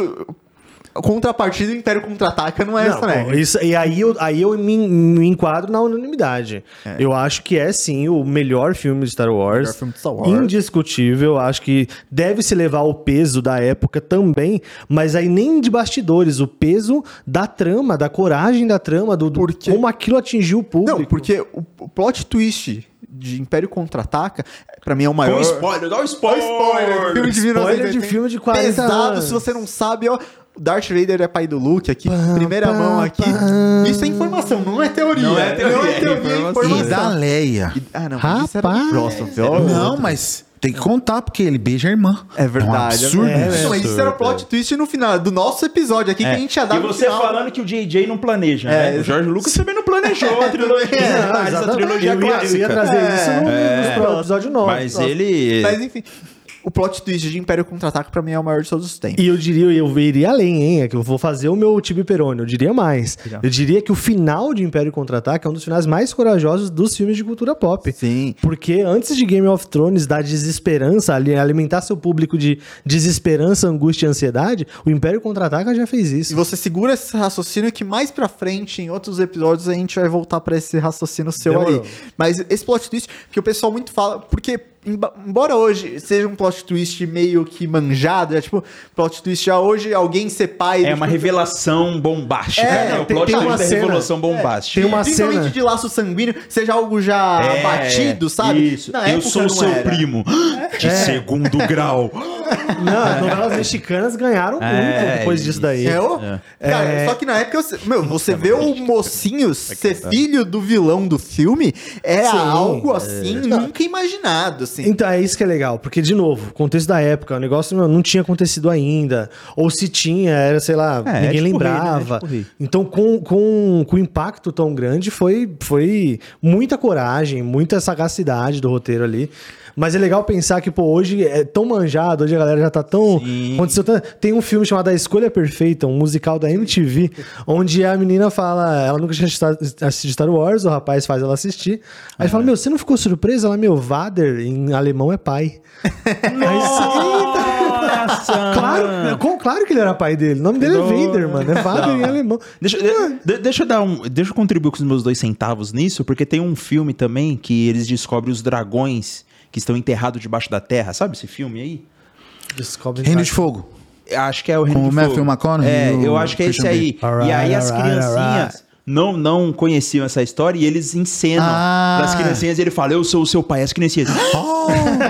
contrapartida do Império Contra-Ataca não é Não, essa, né? isso, e aí eu, aí eu me, me enquadro na unanimidade. Eu acho que é sim o melhor filme de Star Wars. Melhor filme de Star Wars. Indiscutível. Acho que deve se levar o peso da época também, mas aí nem de bastidores, o peso da trama, da coragem da trama, do, do Porque- como aquilo atingiu o público. Não, porque o, o plot twist de Império Contra-Ataca, pra mim é o maior... Com spoiler, dá o spoiler. Spoiler, filme de Spoiler 1980. de filme de 40 Pesado, anos. se você não sabe, ó. Darth Vader é pai do Luke aqui, primeira pá, mão aqui. pá. Isso é informação, não é teoria. Não é teoria, não é é teoria, é informação. E da Leia. E- Ah, não, mas isso era Rapaz. no próximo, filme. Não, mas tem que contar, porque ele beija a irmã. É verdade. É um absurdo é, isso. Não, mas isso era o plot twist no final do nosso episódio aqui, que a gente ia dar É. E no você final. falando que o JJ não planeja, É, né? O George Lucas também não planejou a trilogia. (laughs) É, essa Exatamente. trilogia eu, ia, eu ia clássica. trazer isso no, É. próximos episódio 9. Mas ele... Mas enfim, o plot twist de Império Contra-Ataque pra mim é o maior de todos os tempos. E eu diria, eu iria além, hein? É que eu vou fazer o meu Tibi Peroni. Eu diria mais. Eu diria que o final de Império Contra-Ataque é um dos finais mais corajosos dos filmes de cultura pop. Sim. Porque antes de Game of Thrones dar desesperança, ali, alimentar seu público de desesperança, angústia e ansiedade, o Império Contra-Ataca já fez E isso. você segura esse raciocínio que mais pra frente, em outros episódios, a gente vai voltar pra esse raciocínio seu Demorou. aí. Mas esse plot twist, que o pessoal muito fala, porque embora hoje seja um plot twist meio que manjado, é tipo, plot twist já hoje alguém ser pai... É do- uma revelação bombástica, É, né? O tem- plot tem twist uma da cena- revelação bombástica. tem uma Principalmente cena- de laço sanguíneo, seja algo já É, batido, sabe? Isso. Na Eu sou não seu era. primo. De segundo (laughs) grau. Não, as novelas mexicanas ganharam muito É, depois disso daí. É, o- Cara, só que na época, você- meu, você vê o mocinho ser filho do vilão do filme, é Sim, algo assim, nunca imaginado, assim. Então é isso que é legal, porque, de novo, contexto da época, o negócio meu, não tinha acontecido ainda. Ou se tinha, era, sei lá, É, ninguém é tipo lembrava. Né? É tipo. Então, com, com, com impacto tão grande, foi, foi muita coragem, muita sagacidade do roteiro ali. Mas é legal pensar que, pô, hoje é tão manjado, hoje a galera já tá tão. Sim. Aconteceu tanto- Tem um filme chamado A Escolha Perfeita, um musical da MTV, onde a menina fala. Ela nunca tinha assistido Star Wars, o rapaz faz ela assistir. Aí ele fala: Meu, você não ficou surpresa? Ela, meu, Vader em alemão é pai. (laughs) Nossa! Claro, com- claro que ele era pai dele. O nome dele é Vader, mano. É Vader em alemão. Deixa, de- de- deixa eu dar um. Deixa eu contribuir com os meus dois centavos nisso, porque tem um filme também que eles descobrem os dragões que estão enterrados debaixo da terra. Sabe esse filme aí? Descobre Reino de Fogo. Acho que é o Reino Com de o Matthew Fogo. McConaughey É, e o eu acho que é esse aí. Bale. e aí as Alright, alright, criancinhas alright. Não, não conheciam essa história e eles encenam Ah. pras criancinhas e ele fala, eu sou o seu pai. As criancinhas... (laughs)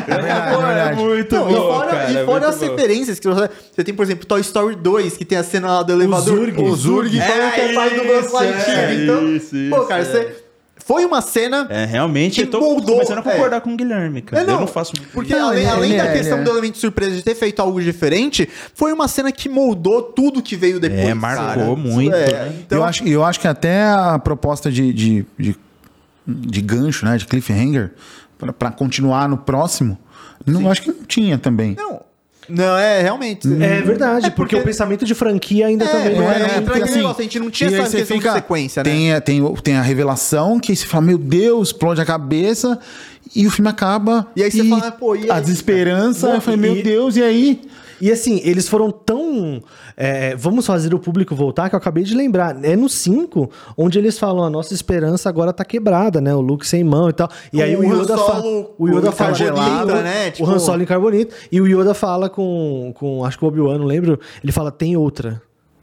É verdade, é muito Não, e fora, cara, e é fora muito as bom. referências que você, você tem, por exemplo, Toy Story 2, que tem a cena lá do elevador. Zurg. O Zurg É falando que é pai do Buzz Lightyear. é então, isso, pô, cara, é. você... Foi uma cena... É, realmente, Que eu tô moldou, começando a concordar é. com o Guilherme, cara. É, não, eu não faço muito Porque Não, além, ele- além da é, questão é. do elemento de surpresa de ter feito algo diferente, foi uma cena que moldou tudo que veio depois. É, marcou cara. muito, É, né? então, eu, acho, eu acho que até a proposta de, de, de, de gancho, né? De cliffhanger, pra, pra continuar no próximo, não, acho que não tinha também. Não, não, é realmente. É verdade, É porque, o pensamento de franquia ainda também não é, era. é, muito- entra aquele negócio, a gente não tinha e essa questão de sequência, né? Tem, a- tem, tem a revelação que você fala, meu Deus, explode a cabeça, e o filme acaba. E aí você fala, pô, e A aí? desesperança, Não, eu falei, e- meu Deus, e aí? E assim, eles foram tão. é, vamos fazer o público voltar, que eu acabei de lembrar. É no 5, onde eles falam: a nossa esperança agora tá quebrada, né? O Luke sem mão e tal. E aí O o Han Yoda, fa o Yoda o fala. né? O Tipo- Han Solo em carbonito. E o Yoda fala com. com acho que o Obi-Wan, não lembro. Ele fala: tem outra.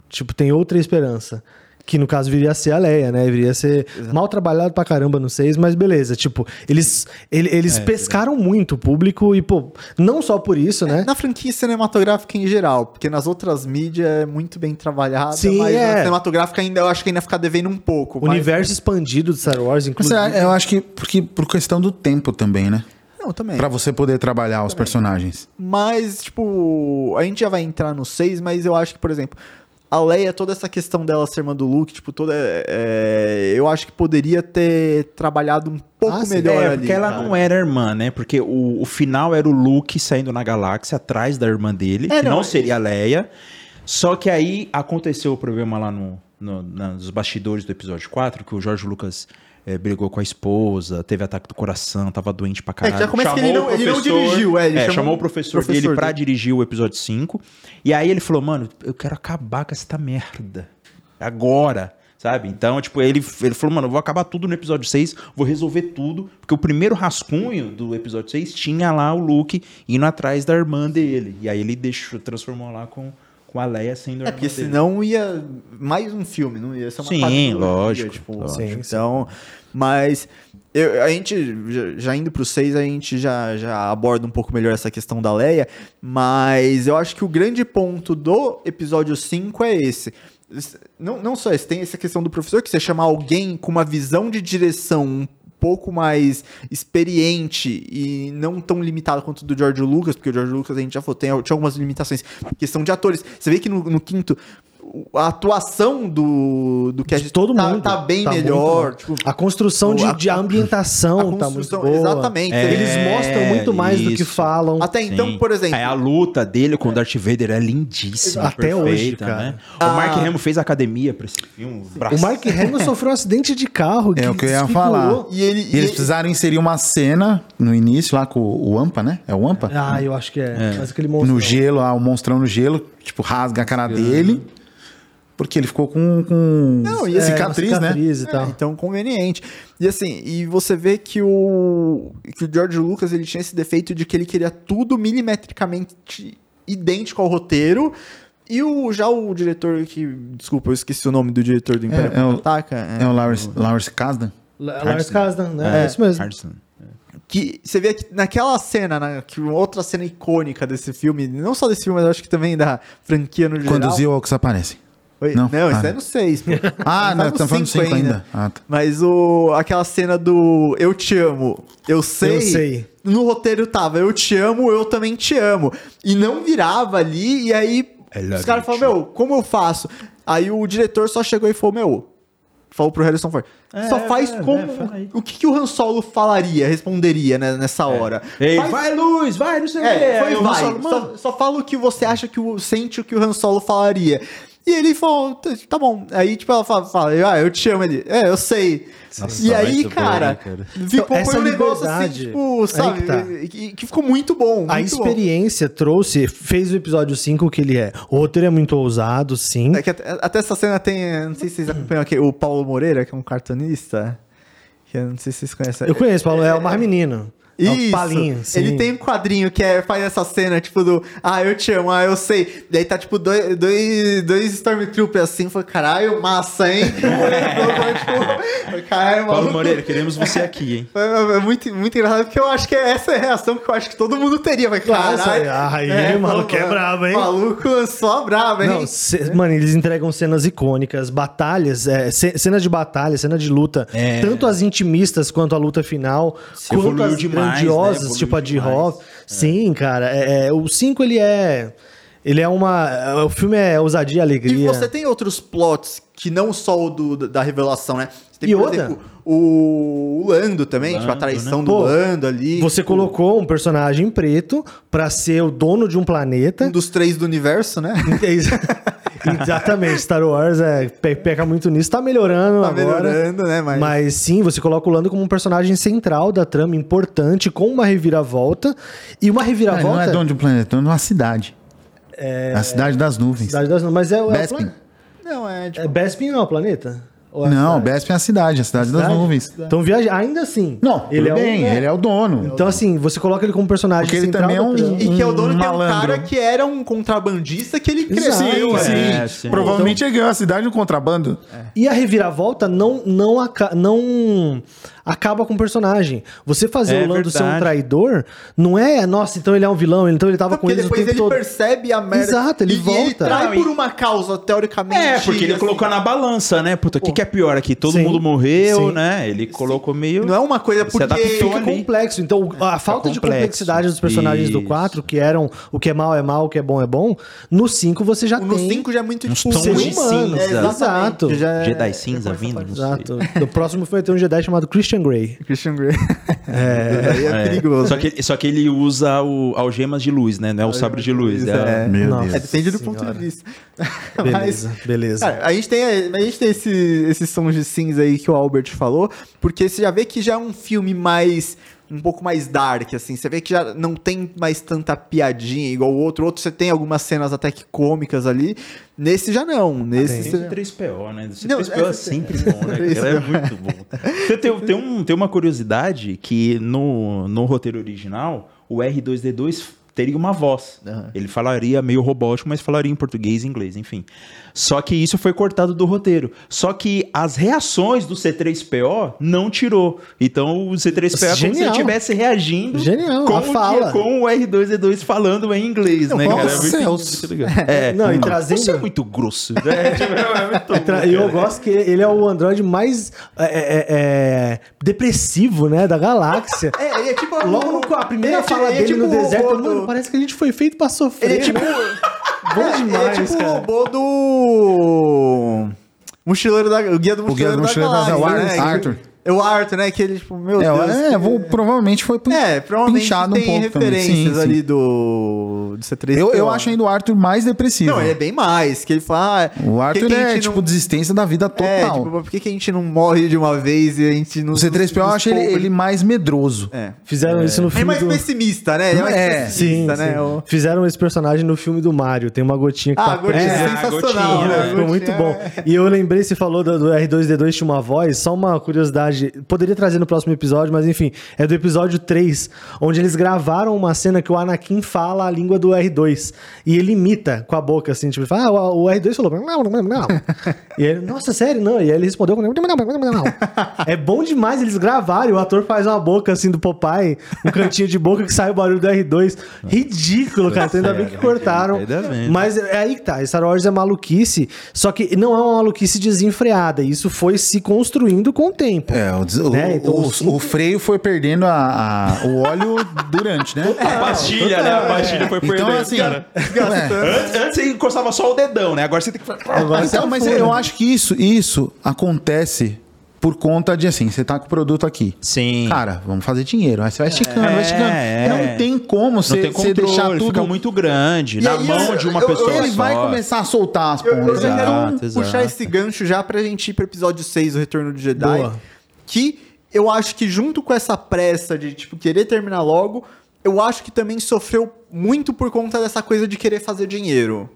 Tipo, tem outra esperança. Que no caso viria a ser a Leia, né? Viria a ser mal trabalhado pra caramba no 6, mas beleza. Tipo, eles, ele- eles pescaram muito o público e, pô, não só por isso, né? Na franquia cinematográfica em geral, porque nas outras mídias é muito bem trabalhada, Sim, mas é. na cinematográfica ainda eu acho que ainda fica devendo um pouco. mas- Universo expandido de Star Wars, Mas inclusive. é, eu acho que porque, por questão do tempo também, né? Não, também. Pra você poder trabalhar os personagens. Mas, tipo, a gente já vai entrar no 6, mas eu acho que, por exemplo, a Leia, toda essa questão dela ser irmã do Luke, tipo, toda. é, eu acho que poderia ter trabalhado um pouco Ah, melhor É, ali. porque ela cara. não era irmã, né? Porque o, o final era o Luke saindo na galáxia atrás da irmã dele, É, que não, não, seria a Leia. Só que aí aconteceu o problema lá no, no- nos bastidores do episódio 4, que o Jorge Lucas eh, brigou com a esposa, teve ataque do coração, tava doente pra caralho. já começa que ele Chamou não- o ele não professor- dirigiu, é, ele é, chamou chamou o o professor, professor dele pra dele. dirigir o episódio 5. E aí ele falou, mano, eu quero acabar com essa merda. Agora. Sabe? Então, tipo, ele, ele falou, mano, eu vou acabar tudo no episódio 6, vou resolver tudo. Porque o primeiro rascunho do episódio 6 tinha lá o Luke indo atrás da irmã dele. E aí ele deixou, transformou lá com, com a Leia sendo É, porque dele. senão ia mais um filme, não ia ser uma Sim, lógico, Tipo, lógico. Sim, então, mas eu- a gente, já, já indo pro 6, a gente já, já aborda um pouco melhor essa questão da Leia, mas eu acho que o grande ponto do episódio 5 é esse. Não, não só esse, tem essa questão do professor, que você chama alguém com uma visão de direção um pouco mais experiente e não tão limitado quanto do George Lucas, porque o George Lucas a gente já falou, tem, tinha algumas limitações. Questão de atores. Você vê que no, no quinto, a atuação do, do Cash De todo tá, mundo. tá bem Tá melhor. muito tipo, A construção de, a- de ambientação a tá muito construção- boa. exatamente. É, Eles mostram muito mais do que isso. falam. até então, Sim. por exemplo. É, a luta dele com o Darth Vader é lindíssima, Até perfeita, hoje, cara. né? Ah. O Mark Hamill fez academia pra esse filme. O Mark Hamill sofreu um acidente de carro. É o que eu ia falar. E ele- E eles ele- precisaram inserir uma cena no início lá com o, o Ampa, né? É o Ampa? Ah, eu acho que é. Mas aquele monstro. no gelo, lá, o monstrão no gelo, tipo, rasga a cara dele. Porque ele ficou com, com Não, e É, uma cicatriz, né? cicatriz e É, tal. então conveniente. E assim, e você vê que o que o George Lucas ele tinha esse defeito de que ele queria tudo milimetricamente idêntico ao roteiro. E o já o diretor que, desculpa, eu esqueci o nome do diretor do Império é o- Contra-Ataca. É o Lawrence, Lawrence Kasdan. La- Lars Kasdan, né? É, isso mesmo. Harrison. que você vê que naquela cena, na, que outra cena icônica desse filme, não só desse filme, mas eu acho que também da franquia no geral. Quando os Ewoks aparecem. Oi? Não? Não, isso Ah. é no 6, pô. (laughs) Ah, Tá não, tá falando cinco 5 ainda. Ah, tá. Mas o, aquela cena do Eu te amo, eu sei. Eu sei. No roteiro tava Eu te amo, eu também te amo. E não virava ali, e aí os caras falaram, meu, como eu faço? Aí o diretor só chegou e falou, meu. Falou pro Harrison Ford. só faz é, como. é, fala aí. o que, que o Han Solo falaria, responderia né, nessa hora? Ei, Faz- vai, Luz, vai, não sei o é, quê. foi vai. Solo, só, só fala o que você acha que o. Sente o que o Han Solo falaria. E ele falou, tá- tá bom. Aí, tipo, ela fala, fala, ah, eu te amo. Ele, é, eu sei. Nossa, e aí, bom, cara, né, cara? ficou Então, essa foi um negócio assim, tipo, aí sabe? que tá. Que, que ficou muito bom. A muito bom. experiência trouxe, fez o episódio 5 o que ele é. O roteiro é muito ousado, sim. É que até, até essa cena tem. Não sei se vocês acompanham aqui, o Paulo Moreira, que é um cartunista. Que eu não sei se vocês conhecem. Eu conheço, Paulo, é o mais menino. É Isso. Palinho, sim. Ele tem um quadrinho que é, faz essa cena, tipo, do Ah, eu te amo, ah, eu sei. Daí tá, tipo, dois, dois, dois Stormtroopers assim, foi caralho, massa, hein? (laughs) tipo, caralho, Paulo maluco. Moreira, queremos você aqui, hein? Foi é muito, muito engraçado, porque eu acho que essa é a reação que eu acho que todo mundo teria. Vai, Claro, caralho. aí. Aí, maluco, é brabo, hein? Maluco só brabo, hein? Não, ce- mano, eles entregam cenas icônicas, batalhas, é, ce- cenas de batalha, cena de luta, É. tanto as intimistas quanto a luta final, quanto evoluiu as demais? Grandiosas, Evoluiu tipo a de. Hoff. Sim, cara, é- é, o 5 ele é ele é uma, é, o filme é ousadia e E alegria. você tem outros plots que não só o do, da revelação, né? Você tem, Yoda? o, o Lando também, tipo, a Lando, traição né? do Pô, Lando ali. Você tipo, colocou um personagem preto pra ser o dono de um planeta. um dos três do universo, né? (laughs) (laughs) Ex- Exatamente, Star Wars é, pe- peca muito nisso, tá melhorando Tá agora. melhorando, né? Mas, Mas sim, você coloca o Lando como um personagem central da trama, importante, com uma reviravolta. E uma reviravolta. não é dono de um planeta, é dono de uma cidade. É... A cidade das nuvens. Cidade das- Mas é, é o Bespin. plane- não, é tipo. É Bespin não é o planeta? Ou é a Não, cidade? Bespin é a cidade, a cidade das Cidade? nuvens. Então viaja, ainda assim. Não, ele tudo é bem, um, ele é o dono. Então assim, você coloca ele como personagem Porque ele central também é da um-. E que é o dono que é um cara que era um contrabandista que ele cresceu. Sim? É, sim. Provavelmente ele ganhou a cidade no contrabando. E a reviravolta não, não, aca- não acaba com o personagem. Você fazer É o Lando ser um verdade. traidor, não é, nossa, então ele é um vilão, então ele tava com Porque eles o depois tempo ele todo. percebe a merda. Exato, ele e, E ele volta. trai Não, por uma causa, teoricamente. É, porque ele assim, colocou na balança, né? Puta, o que, que é pior aqui? Todo Sim. mundo morreu, Sim. né? Ele colocou meio. Não é uma coisa Se porque. Fica ali. complexo. Então, a falta de complexidade dos personagens do Isso. 4, que eram o que é mal é mal, o que é bom é bom, no 5 você já No tem. 5 já é muito tipo. tons ser de humano. cinza. É, Exato. já é- Jedi cinza vindo. Exato. No próximo vai ter um Jedi chamado Christian Grey. Christian Grey. É, aí é, É. perigoso. Só que, só que ele usa o algemas de luz, né? Não é o sabre de luz. É. É. Meu Nossa. Deus. É, depende do Senhora. ponto de vista. (laughs) Beleza, Mas, beleza. cara, a gente tem, a gente tem esse, esses sons de cinza aí que o Albert falou, porque você já vê que já é um filme mais. Um pouco mais dark, assim. Você vê que já não tem mais tanta piadinha igual o outro. O outro você tem algumas cenas até que cômicas ali. Nesse já não. Nesse Tem você... o 3PO, né? Não, 3PO é é- sempre (laughs) bom, né? cara? É muito bom. Tem, tem, tem um- tem uma curiosidade que no, no roteiro original, o R2D2 teria uma voz. Ele falaria meio robótico, mas falaria em português e inglês, enfim. Só que isso foi cortado do roteiro. Só que as reações do C3PO não tirou. Então o C3PO é como se ele estivesse reagindo Genial, com, a o, com o R2D2 falando em inglês, né, cara? É céus. muito legal. (laughs) É, Não, e Você trazendo- é muito grosso. (laughs) É, tipo, é muito Tra- E eu gosto que ele é o Android mais é, é, é, depressivo, né, da galáxia. (laughs) É, ele é tipo. Logo no, a primeira é fala ele é dele no tipo o deserto, mano, parece que a gente foi feito pra sofrer. Ele é tipo. né? Bom é, demais, ele é tipo cara. o robô do. Mochileiro da. O guia do O guia mochileiro, do Mochileiro da da Galáxia. Galáxia, né? Arthur. É o Arthur, né? Que ele, tipo, meu É, Deus. é, que- vou- provavelmente foi pin- É, provavelmente pinchado tem um pouco referências Sim, sim. ali do, do C3PO. Eu, eu acho ainda o Arthur mais depressivo. Não, ele é bem mais. Que ele fala. ah, O que Arthur que a é, gente tipo, não- desistência da vida total. É, tipo, por que, que a gente não morre de uma vez e a gente não. o C3PO eu nos acho ele, ele mais medroso. É. Fizeram isso no É filme mais do... pessimista, né? Ele é mais É, pessimista, Sim, né? sim. O- Fizeram esse personagem no filme do Mario. Tem uma gotinha que Ah, tá a gotinha é sensacional, gotinha, né? é, Ficou muito bom. é- E eu lembrei, você falou do, do R2D2 tinha uma voz, só uma curiosidade poderia trazer no próximo episódio, mas enfim, é do episódio 3, onde eles gravaram uma cena que o Anakin fala a língua do R2. E ele imita com a boca, assim, tipo, fala, ah, o o R2 falou. Não, não, não. e ele, nossa, sério, não. E aí ele respondeu com. É bom demais eles gravarem. O ator faz uma boca assim do Popeye, um cantinho de boca que sai o barulho do R2. Ridículo, cara. Então, ainda bem que cortaram. Ainda bem. Mas é aí que tá. Star Wars é maluquice, só que não é uma maluquice desenfreada. Isso foi se construindo com o tempo. É, o, o- Né, então, o- os- o freio foi perdendo a, a- o óleo durante, né? (laughs) A pastilha, né? A pastilha foi perdendo, Então, assim, cara. (laughs) é, Antes, antes você encostava só o dedão, né? Agora você tem que... Agora então, tá mas fora. eu acho que isso, isso acontece por conta de assim, você tá com o produto aqui. Sim. Cara, vamos fazer dinheiro. Aí você vai esticando, vai esticando. é. Não tem como você, deixar tudo. fica muito grande, E na aí, mão eu- de uma eu- pessoa Ele só. vai começar a soltar as Eu, eu pontas. já quero Exato, exato. puxar esse gancho já pra gente ir pro episódio 6, o Retorno do Jedi. Boa. Que eu acho que junto com essa pressa de, tipo, querer terminar logo, eu acho que também sofreu muito por conta dessa coisa de querer fazer dinheiro.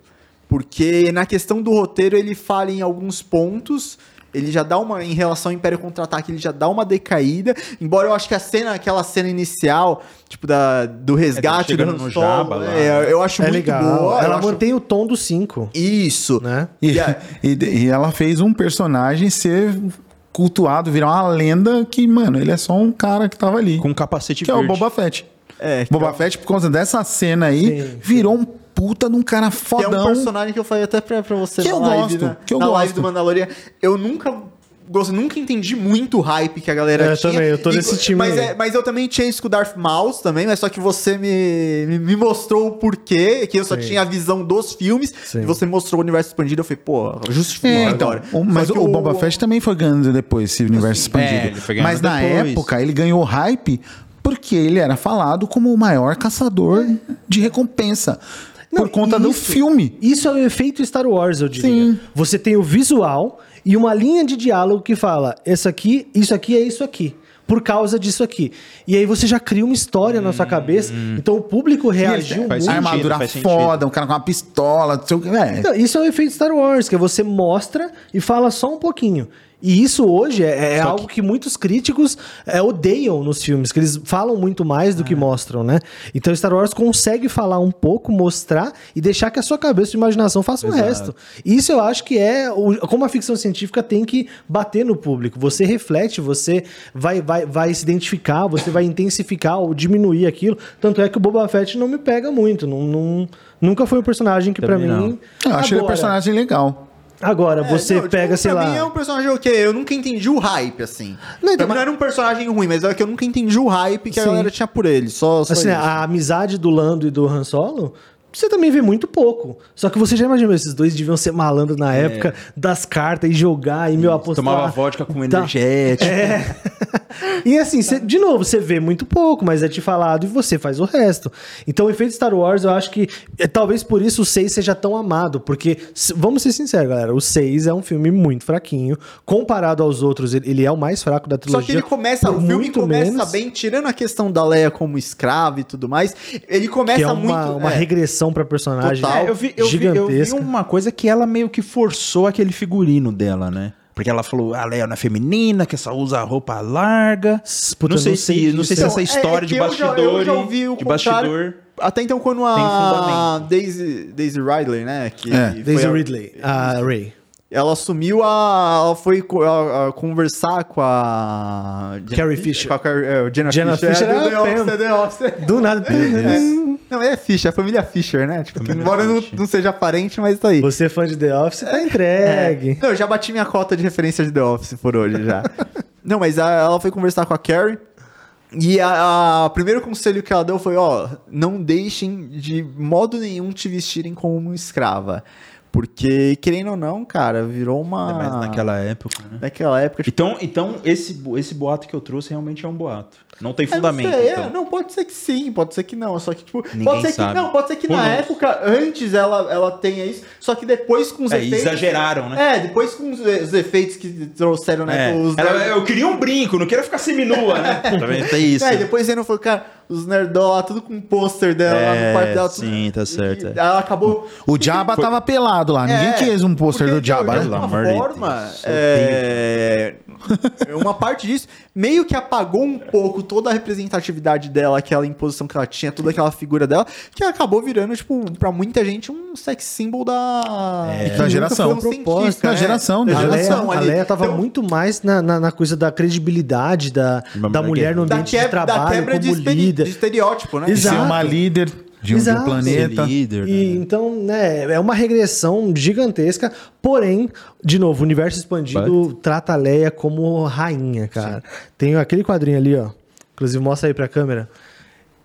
Porque na questão do roteiro ele fala em alguns pontos, ele já dá uma, em relação ao Império Contra-Ataque, ele já dá uma decaída, embora eu acho que a cena, aquela cena inicial, tipo, da, do resgate do chegando Han no Solo, Jabba lá. é, eu acho É muito legal. boa. Ela acho- mantém o tom do 5, Isso. né? E, E a- (laughs) e- e ela fez um personagem ser cultuado, virar uma lenda que, mano, ele é só um cara que tava ali. Com um capacete que é o verde. Boba Fett. É, que Boba é Fett, por causa dessa cena aí, Sim, sim. virou um puta de um cara Que é fodão. um personagem que eu falei até pra, pra você Que na eu live, gosto, né? que eu na live gosto. do Mandalorian. Eu nunca gosto, nunca entendi muito o hype que a galera É, eu tinha. também, eu tô E- nesse time Mas, aí. é- mas eu também tinha isso com o Darth Maul também, mas só que você me, me, me mostrou o porquê, que eu só Sim. tinha a visão dos filmes, Sim. e você mostrou o universo expandido, eu falei, pô, justifica É, então, o- mas que o, Boba Fett também foi ganhando depois esse universo expandido. É, ele foi ganhando mas na depois. época ele ganhou hype porque ele era falado como o maior caçador de recompensa. Não, por conta do isso- filme. Isso é o efeito Star Wars, eu diria. Sim. Você tem o visual e uma linha de diálogo que fala: isso aqui, isso aqui é isso aqui. Por causa disso aqui. E aí você já cria uma história na sua cabeça. Então o público reagiu muito. a armadura foda, um cara com uma pistola. não sei o que, é. Então, isso é o efeito Star Wars, que é você mostra e fala só um pouquinho. E isso hoje é, é algo que... muitos críticos é, odeiam nos filmes, que eles falam muito mais do que mostram, né? Então Star Wars consegue falar um pouco, mostrar e deixar que a sua cabeça de imaginação faça o resto. Isso eu acho que é o- como a ficção científica tem que bater no público. Você reflete, você vai, vai, vai se identificar, você vai intensificar ou diminuir aquilo. Tanto é que o Boba Fett não me pega muito. Não, não- nunca foi um personagem que não. mim. Eu acho ele um personagem legal. Agora, É, você não, tipo, pega, sei pra lá. mim é um personagem o quê? Eu nunca entendi o hype, assim. Não, então, pra mas- não era um personagem ruim, mas é que eu nunca entendi o hype que a Sim. galera tinha por ele. Só, só Assim, isso. a amizade do Lando e do Han Solo, você também vê muito pouco. Só que você já imaginou, esses dois deviam ser malandros na época das cartas e jogar e meu apostar. Tomava vodka com Tá. energético. É. (laughs) e assim, cê- de novo, você vê muito pouco, mas é te falado e você faz o resto. Então, o efeito Star Wars, eu acho que é, talvez por isso o 6 seja tão amado, porque, vamos ser sinceros, galera, o 6 é um filme muito fraquinho. Comparado aos outros, ele, ele é o mais fraco da Só trilogia. que ele começa, o filme muito começa menos, bem, tirando a questão da Leia como escrava e tudo mais, ele começa Que é uma, muito. uma é, regressão pra personagem. Total. É, eu, vi, eu, vi, eu vi gigantesca. uma coisa que ela meio que forçou aquele figurino dela, né? Porque ela falou, a Leia não é feminina, que só usa roupa larga. Puta, não sei não sei se, não sei se essa Então, é- história é de que eu já- bastidor. eu já ouvi o de bastidor. Até então, quando a. Daisy, Daisy Ridley, né? Que É, foi Daisy a- Ridley, a Ray. Ela assumiu a. Ela foi a- a conversar com a. Jenna Carrie Fisher. Com a é, Jenna, Jenna Fisher. Fisher é, é do The Office, Pam. é The Office. Do nada. É. Não, é Fischer, a família Fischer, né? Tipo, embora não, não seja parente, mas tá aí. Você é fã de The Office, tá entregue. Não, eu já bati minha cota de referência de The Office por hoje já. (laughs) não, mas a- ela foi conversar com a Carrie. E o primeiro conselho que ela deu foi: ó, não deixem de modo nenhum te vestirem como uma escrava. Porque, querendo ou não, cara, virou uma. É, mas naquela época, né? Naquela época. tipo, Então, então esse, esse boato que eu trouxe realmente é um boato. Não tem eu não fundamento. sei, é, então. não, pode ser que sim, pode ser que não. Só que, tipo, Ninguém pode ser sabe. que. Não, pode ser que na época, antes ela, ela tenha isso, só que depois com os É, efeitos. exageraram, né? É, depois com os, os efeitos que trouxeram, né? É. os Ela- eu queria um brinco, não quero ficar seminua, né? (laughs) Também tem isso. É, e depois ele falou, cara, os nerdola lá, tudo com um pôster dela lá É, no quarto dela. tudo- sim, tá certo, E é. ela acabou. O Jabba tava pelado lá. Ninguém É, quis um pôster do Jabba, de de forma, é, uma parte disso meio que apagou um pouco toda a representatividade dela, aquela imposição que ela tinha, toda aquela figura dela, que acabou virando, tipo, pra muita gente, um sex symbol da, É. Da geração. um da né? geração, da da A Leia, geração a. Leia tava Então, muito mais na, na, na coisa da credibilidade da, da mulher no da, ambiente que- de da trabalho, quebra de, como esteri- líder. de estereótipo, né? De ser Exato. uma líder de um, de um Exato. planeta. Líder, E, né? então, né, é uma regressão gigantesca, porém, de novo, o universo expandido trata a Leia como rainha, cara. Tem aquele quadrinho ali, ó. Inclusive, mostra aí pra câmera.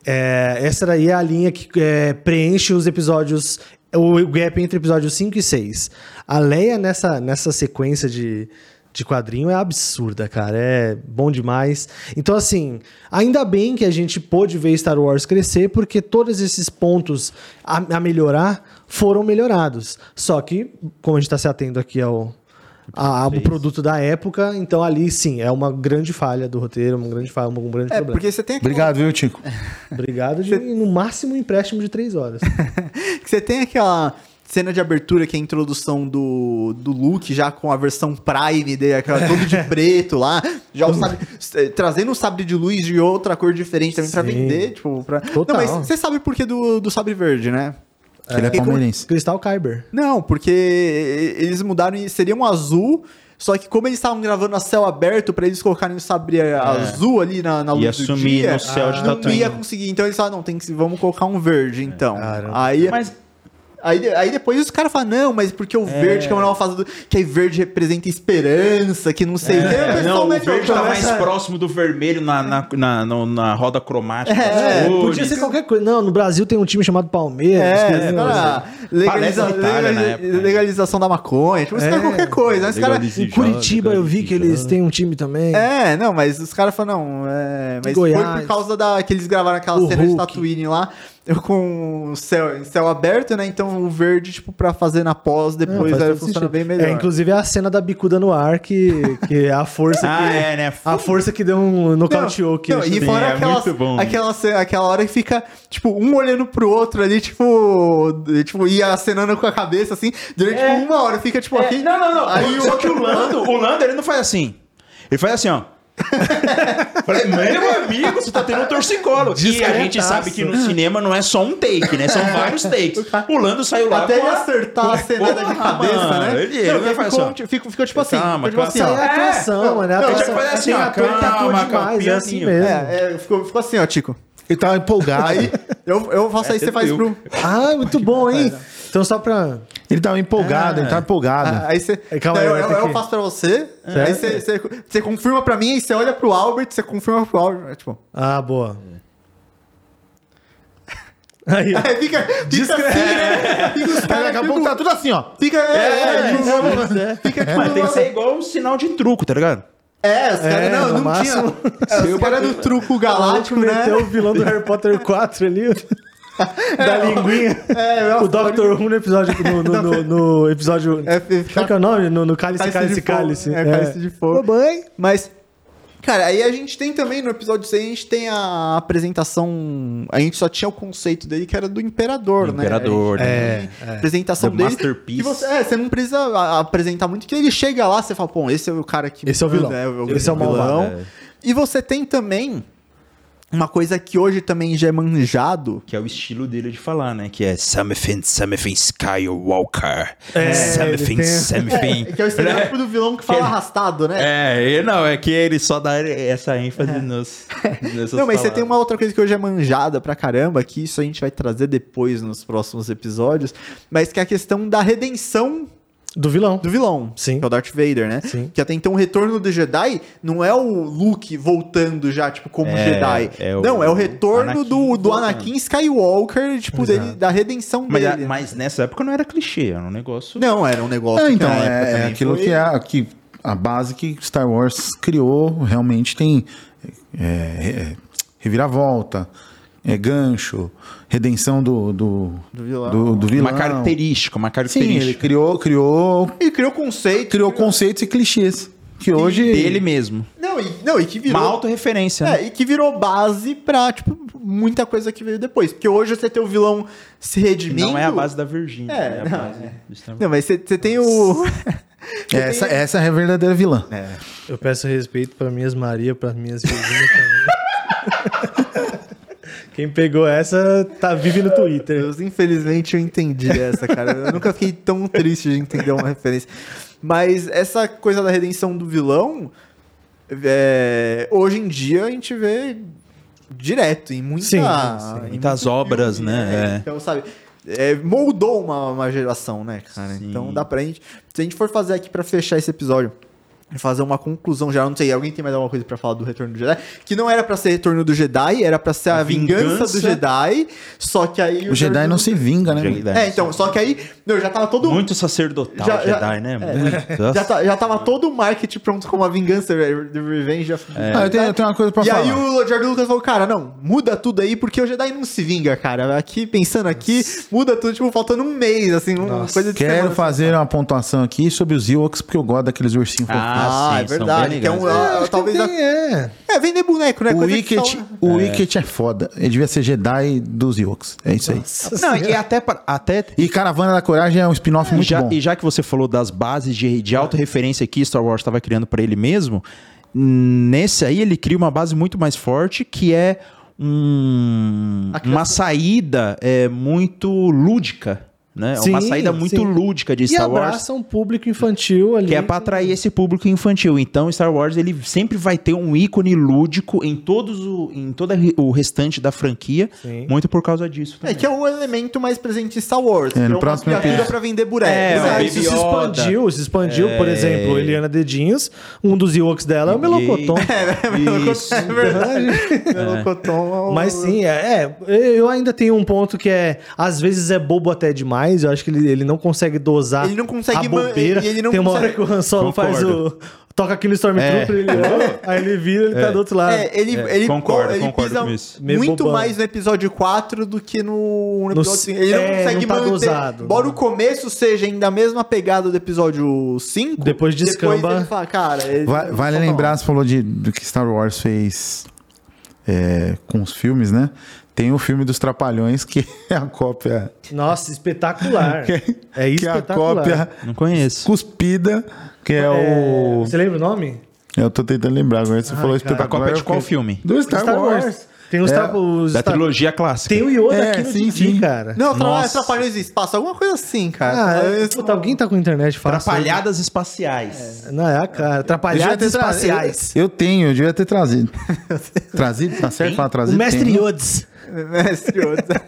É, essa daí é a linha que é, preenche os episódios. O gap entre episódios 5 e 6. A Leia nessa, nessa sequência de, de quadrinho é absurda, cara. É bom demais. Então, assim, ainda bem que a gente pôde ver Star Wars crescer, porque todos esses pontos a, a melhorar foram melhorados. Só que, como a gente está se atendo aqui ao, a- ao produto da época, então ali sim, é uma grande falha do roteiro, uma grande falha, um grande É, problema. porque você tem aquela- Obrigado, viu, Tico? (laughs) Obrigado de, no máximo, um empréstimo de três horas. (laughs) você tem aquela cena de abertura que é a introdução do, do Luke já com a versão Prime dele, aquela todo de (laughs) preto lá, já o sabre, eh, trazendo o sabre de luz de outra cor diferente também pra Sim. vender, tipo, pra... Total. Não, mas você sabe por que do, do sabre verde, né? Que ele é palmeirense. Cristal Kyber. Não, porque eles mudaram e seria um azul, só que como eles estavam gravando a céu aberto pra eles colocarem o sabre azul ali na, na luz Ia do sumir dia, no céu de não ia conseguir. Então eles falaram, não, tem que, vamos colocar um verde, então. Caramba. Aí, Mas Aí, de- aí depois os caras falam, não, mas porque o verde, que é uma nova fase do. Que aí verde representa esperança, que não sei. o o É, pessoal não, o verde tá começa- mais próximo do vermelho na, na, na, no- na roda cromática. É, cores. podia ser qualquer coisa. Não, no Brasil tem um time chamado Palmeiras. É, que- cara, legaliza- na legaliza- na né? legalização da maconha, tipo, É. qualquer coisa. né? Os. Legaliza- Em Curitiba eu vi que eles têm um time também. É, não, mas os caras falam, não, é, mas Goiás. foi por causa da que eles gravaram aquela O cena de Hulk. Tatooine lá, eu com o céu, céu aberto, né? Então o verde, tipo, pra fazer na pós, Não, depois faz aí todo funciona bem melhor. É, inclusive é a cena da bicuda no ar que, que é a força (laughs) Ah, que, é, né? a força que deu um nocauteou que Não, e fora é aquela, muito bom. aquela, ce- aquela hora que fica, tipo, um olhando pro outro ali, tipo, tipo, ia acenando com a cabeça, assim, durante tipo, uma hora, fica, tipo, aqui. É, não, não, não. Aí o Só que o Lando, o Lando, ele não faz assim. Ele faz assim, ó. (laughs) Falei, meu amigo, você tá tendo um torcicolo. E a gente sabe que no cinema não é só um take, né? São vários takes. (laughs) O Lando saiu lá Até ele acertar a cenada de cabeça, mano, né? ele- ele ficou, assim, ó. ficou, ficou tipo assim, Calma, ficou tipo assim, ó. é atuação, né? Não, já assim, Tem ó, calma, demais, é assim pianinho. mesmo. É, é, ficou, ficou assim, ó, Tico. Ele tava empolgado. Aí, eu, eu faço aí, você faz pro... Ah, muito bom, hein? Então só pra... Ele tava empolgado, Ah. ele tava empolgado. Ah, Aí você. É, calma aí, eu, eu, eu faço pra você. Aí você, você, você confirma pra mim, aí você olha pro Albert, você confirma pro Albert. Tipo. Ah, boa. (laughs) Aí. Aí fica. fica assim, né? Fica os caras. daqui a pouco tá tudo assim, ó. Fica. É, é, tipo, É, fica tipo. Mas tem que ser igual um sinal de truco, tá ligado? É, os caras. É, não, não máximo. tinha. É, os caras do truco galáctico, né? meteu o vilão do Harry Potter 4 ali. (laughs) (laughs) da linguinha. É, o Doctor Who no episódio. No, no, no- (laughs) no episódio. É, Qual que é o nome? No, no Cálice, Cálice Cálice. É, Cálice de Fogo. Mamãe. Mas, cara, aí a gente tem também no episódio 6, a gente tem a apresentação. A gente só tinha o conceito dele que era do Imperador, Do né? Imperador, né? tem a apresentação The dele. Masterpiece. você, é, você não precisa apresentar muito, que ele chega lá, você fala, pô, esse é o cara que. Esse é o vilão. manda, Esse é o vilão. E você tem também. Uma coisa que hoje também já é manjado, Que é o estilo dele de falar, né? Que é Something, Something Skywalker. É, something, tem- something. (laughs) que é o estereótipo do vilão que fala Ele- arrastado, né? É, e não, é que ele só dá essa ênfase nos, (laughs) nessas Não, mas você tem uma outra coisa que hoje é manjada pra caramba, que isso a gente vai trazer depois nos próximos episódios, mas que é a questão da redenção Do vilão. do vilão, Sim. que é o Darth Vader, né? Sim. Que até então o retorno do Jedi não é o Luke voltando já, tipo, como É, Jedi. é o- não, é o retorno Anakin do, do. Anakin Skywalker, tipo, dele, da redenção Mas, a- dele. mas nessa época não era clichê, era um negócio. Não, era um negócio É, então, que na época é, é aquilo foi- que é que a base que Star Wars criou realmente tem é, é, reviravolta, é, gancho, redenção do, do, Do vilão. do, do vilão. Uma característica, uma Sim, característica. ele criou, criou, Ele criou conceito. criou conceitos e clichês. Que hoje. dele mesmo. Não, e, não, e que virou... Uma autorreferência. né? É, e que virou base pra, tipo, muita coisa que veio depois. Porque hoje você tem o vilão se redimindo. Não é a base da Virgínia. É, É, a não, base é. Star. Não, mas você, você tem o. (laughs) Essa, essa é a verdadeira vilã. Eu peço respeito pra minhas Maria, pra minhas Virgínia também. Quem pegou essa tá vive no Twitter. Deus, infelizmente eu entendi essa, cara. Eu nunca fiquei tão triste de entender uma referência. Mas essa coisa da redenção do vilão, é, hoje em dia a gente vê direto em muita, Sim, em sim. Muitas muito obras, filme, né? É. Então, sabe, é, moldou uma, uma geração, né, cara? Sim. Então dá pra gente. Se a gente for fazer aqui pra fechar esse episódio. E Fazer uma conclusão já, não sei, alguém tem mais alguma coisa pra falar do Retorno do Jedi? Que não era pra ser Retorno do Jedi, era pra ser a, A vingança, vingança. do Jedi, só que aí... O Jedi George não se vinga, né? Jedi. é, então, só que aí, meu, já tava todo Muito sacerdotal Já- já- Jedi, né? é. Muito. (laughs) já, tá- já tava todo o marketing pronto como a vingança do Revenge of Ah, eu, tenho, eu tenho uma coisa pra E falar. aí o George Lucas falou, cara, não, muda tudo aí, porque o Jedi não se vinga, cara. Aqui, pensando aqui, muda tudo, tipo, faltando um mês, assim, uma coisa de Quero semana. fazer uma pontuação aqui sobre os Ewoks, porque eu gosto daqueles ursinhos. Ah, Ah, é sim, são verdade. Que é um, ah, talvez... a- Tem, é. É, vender boneco, né? O só- o Wicket é foda. Ele devia ser Jedi dos Ewoks. É isso aí. Não, e até, até E Caravana da Coragem é um spin-off muito já, bom. E já que você falou das bases de, de autorreferência que Star Wars estava criando para ele mesmo, nesse aí ele cria uma base muito mais forte que é um- A uma saída é, muito lúdica. Né? É uma Sim, saída muito sim. lúdica de E Star Wars. abraça um público infantil ali. Que é pra atrair esse público infantil. Então, Star Wars ele sempre vai ter um ícone lúdico em todos o, em todo o restante da franquia, Sim. muito por causa disso. É também. que é o elemento mais presente em Star Wars. que no é próximo episódio. pra vender boneco. É, isso se expandiu, se expandiu, por exemplo, Eliana Dedinhos, um dos Ewoks dela é o Melocoton. (laughs) Isso. É verdade. (laughs) Melocotão. Mas sim, é, é, eu ainda tenho um ponto que é, às vezes é bobo até demais, eu acho que ele, ele não consegue dosar Ele não consegue a bobeira. e ele não Tem uma consegue- hora que o Han Solo faz o... Toca aqui no Stormtrooper, É. ele olha, aí ele vira, ele tá do outro lado. É, ele, É, ele, concordo, ele concordo pisa com isso. Muito mais no episódio 4 do que no, no episódio c- 5. Ele não é, consegue não tá manter. dosado, embora né? o começo seja ainda a mesma pegada do episódio 5. Depois descamba. ele fala, cara. ele- Va- vale só lembrar, você falou de, do que Star Wars fez é, com os filmes, né? Tem o filme dos Trapalhões, que (laughs) é a cópia. Nossa, espetacular. é que é a espetacular. cópia Não conheço. cuspida, que é, É, o. Você lembra o nome? Eu tô tentando lembrar agora. Você falou cara. espetacular. A cópia de eu qual filme? Do Star, Wars. Tem os, É, tra- os Da trilogia clássica. Tem o Yoda É, aqui no sim, Didi, sim. cara. Não, Nossa. é Trapalhões do Espaço, alguma coisa assim, cara. Ah, é, Isso- puta, alguém tá com internet fácil. Atrapalhadas espaciais. Não, é a cara. Eu Atrapalhadas tra- espaciais. Eu, eu tenho, eu devia ter trazido. (laughs) trazido? Tá certo falar O trazido? mestre? Yodes. Mestre Yoda.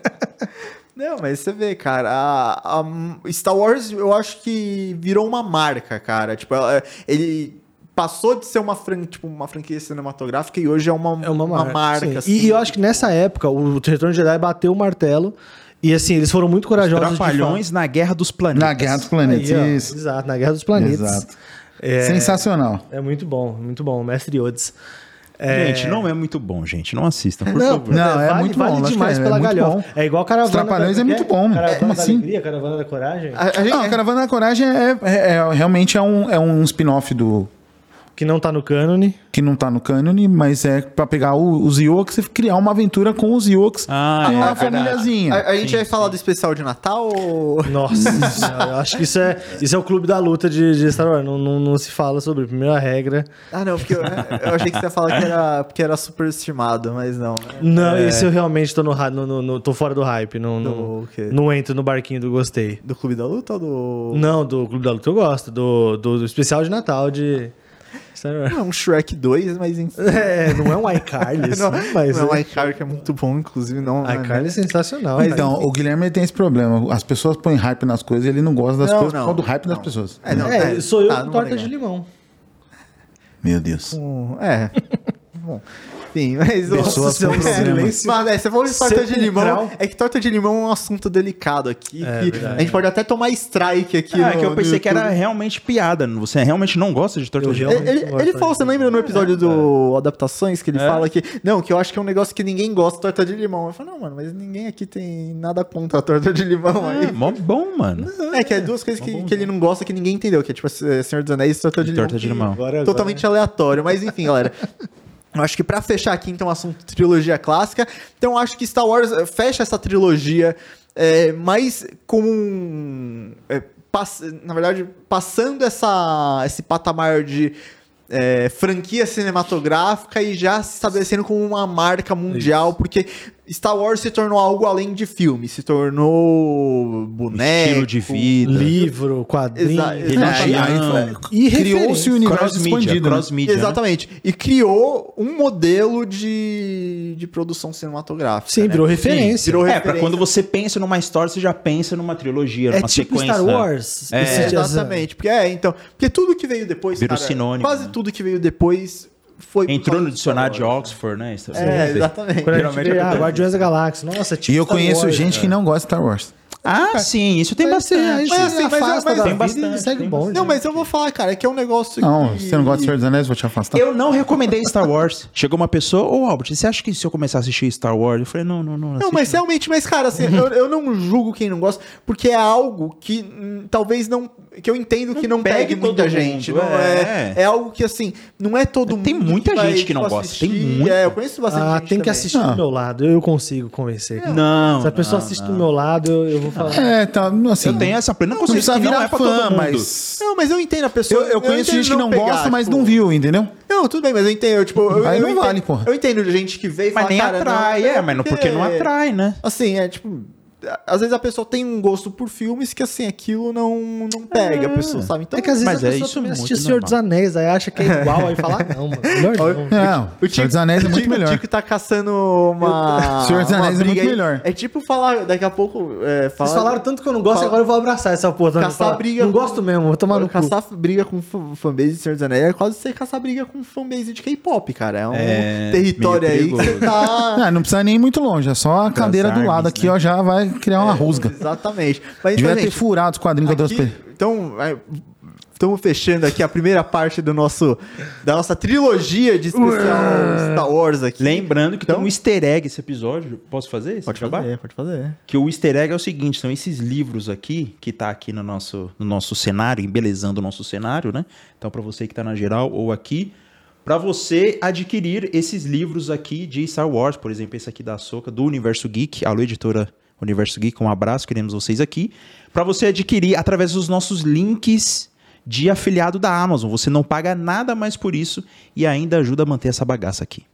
(laughs) Não, mas você vê, cara, a, a Star Wars eu acho que virou uma marca, cara. Tipo, ela- ele passou de ser uma, fran, tipo, uma franquia cinematográfica e hoje é uma, É uma marca. sim. assim. E, e eu acho que nessa época, o Retorno de Jedi bateu o martelo. E assim, eles foram muito corajosos. de Trapalhões na Guerra dos Planetas. Na Guerra dos Planetas. Aí, ó, isso. Exato, na Guerra dos Planetas. Exato. É, Sensacional. é muito bom, muito bom. Mestre Yodes. É, Gente, não é muito bom, gente. Não assistam, por Não, favor. Não, é muito bom, Vale lógico demais que é, pela é muito galhofa. bom. É igual Caravana Os Trapalhões da, é muito bom, Caravana como da assim? Alegria, Caravana da Coragem. A, a gente, Não, a Caravana da Coragem é, é- é- realmente é um, é um spin-off do. Que não tá no cânone. Que não tá no cânone, mas é pra pegar o- os Ewoks e criar uma aventura com os Ewoks. Ah, com é uma verdade. famíliazinha. a, a gente vai falar do especial de Natal ou... Nossa, (laughs) eu acho que isso é, isso é o clube da luta de, de Star Wars. Não, não, não se fala sobre. Primeira regra. Ah, não, porque eu, eu achei que você ia falar que era, porque era superestimado, mas não. Não, esse eu realmente tô no, no, no, no- tô fora do hype. Não, não, Do quê? não entro no barquinho do gostei. Do Clube da Luta ou do... Não, do Clube da Luta eu gosto. Do, do, do especial de Natal de Não é um Shrek 2, mas enfim. (laughs) É, não é um (laughs) iCarly, Não, mas não, é, iCarly que é muito bom, inclusive, não... não é iCarly é sensacional. Mas cara. então, o Guilherme tem esse problema. As pessoas põem hype nas coisas e ele não gosta das Não, coisas não, por causa do hype das não. pessoas. É, não, é, é, sou eu tá, com torta de limão. Meu Deus. Um, É. (laughs) Bom. Enfim, mas... Pessoas Nossa, com é, problemas. Mas, é, você falou de torta de limão. É que torta de limão é um assunto delicado aqui. É, que verdade. a gente pode até tomar strike aqui. Ah, no, que eu pensei que era realmente piada. Você realmente não gosta de torta Eu de limão? Ele, ele, falou, você lembra no episódio do Adaptações que ele É. fala que. Não, que eu acho que é um negócio que ninguém gosta de torta de limão. Eu falo, não, mano, mas ninguém aqui tem nada contra a torta de limão É, aí. mó bom, mano. (laughs) É, que é duas coisas que, que ele não gosta que ninguém entendeu, que é tipo é, Senhor dos Anéis e torta de limão. Torta de limão. Totalmente aleatório, mas enfim, galera. Eu acho que pra fechar aqui, então, o assunto trilogia clássica, então eu acho que Star Wars eh, fecha essa trilogia é, mais com. um, é, pass- na verdade, passando essa, esse patamar de. é, franquia cinematográfica e já se estabelecendo como uma marca mundial, porque Star Wars se tornou algo além de filme, se tornou boneco, Estilo de vida. Livro, quadrinho. Exa- Religião. E Criou-se o universo expandido. né? cross-mídia, né? Exatamente. E criou um modelo de, de produção cinematográfica. Sim, né? virou referência. virou É, pra referência. quando você pensa numa história, você já pensa numa trilogia, É numa tipo sequência. Star Wars. É, Esse- Exatamente. Porque, é, então, porque tudo que veio depois, Virou cara, sinônimo, quase né? tudo que veio depois foi... Entrou no dicionário de Wars. Oxford, né? Isso- É, exatamente. Geralmente ah. Guardiões da Galáxia. Nossa, tipo E eu Star conheço Wars, gente né? que não gosta de Star Wars. Ah, sim, isso tem Mas, assim, bastante. Mas, assim, mas- mas- da tem vida bastante, segue tem o bonde. Não, mas eu vou falar, cara, que é um negócio Não, que... você não gosta de Senhor dos Anéis, vou te afastar. Eu não recomendei Star Wars. (laughs) Chegou uma pessoa, ô Albert, você acha que se eu começar a assistir Star Wars? Eu falei, não, não, não. Não, assiste mas realmente, mas cara, assim, eu, eu não julgo quem não gosta, porque é algo que hum, talvez não. que eu entendo que não, pegue pegue muita gente. mundo, Não é. é. é algo que, assim, não é todo mundo. Tem muita vai, gente que não tipo, gosta, tem assistir. muita. É, eu conheço bastante Ah, gente. tem que também. assistir Não. do meu lado. Eu consigo convencer. cara. Não. Se a pessoa não, assiste não. do meu lado, eu, eu vou falar. É, tá, assim. Eu tenho essa plena não consciência precisa que não virar é pra todo fã, mundo. mas. Não, mas eu entendo a pessoa. Eu, eu conheço gente que não pegar, gosta, mas tipo, não viu, entendeu? Não, tudo bem, mas eu entendo. Tipo, eu, Aí eu não entendo, vale, porra. Eu entendo gente que veio e Mas fala, nem cara, atrai, não, é, mas não, porque não atrai, né? Assim, é tipo. Às vezes a pessoa tem um gosto por filmes que, assim, aquilo não, não pega a pessoa, sabe? Então, é que às vezes mas a é pessoa isso também assiste Senhor dos Anéis, aí acha que é igual, aí fala, ah, não, mano, melhor (laughs) não. Não, o Senhor dos Anéis é muito melhor. O Tico tá caçando uma. Senhor dos Anéis é muito melhor. É tipo falar, daqui a pouco. É, falar, Vocês falaram tanto que eu não gosto, Fala- agora eu vou abraçar essa porra. também. Caçar Falar, briga Não com- gosto mesmo, vou tomar no cu. Caçar briga com fanbase de Senhor dos Anéis é quase você caçar briga com fanbase de K-pop, cara. É um É, território aí que você tá. (laughs) Não, não precisa nem ir muito longe, é só a cadeira do lado aqui, né? ó, já vai criar uma rusga. Exatamente. Mas, Devia então, ter gente, furado os quadrinhos que eu aqui- trouxe. Então, estamos fechando aqui a primeira parte do nosso, da nossa trilogia de especial Star Wars aqui. Lembrando que Então- tem um easter egg esse episódio. Posso fazer esse Pode jabá? fazer, pode fazer. Que o easter egg é o seguinte, são esses livros aqui, que tá aqui no nosso, no nosso cenário, embelezando o nosso cenário, né? Então, para você que tá na geral ou aqui, para você adquirir esses livros aqui de Star Wars, por exemplo, esse aqui da Soca, do Universo Geek, alô, editora Universo Geek, um abraço, queremos vocês aqui. Para você adquirir através dos nossos links de afiliado da Amazon. Você não paga nada mais por isso e ainda ajuda a manter essa bagaça aqui.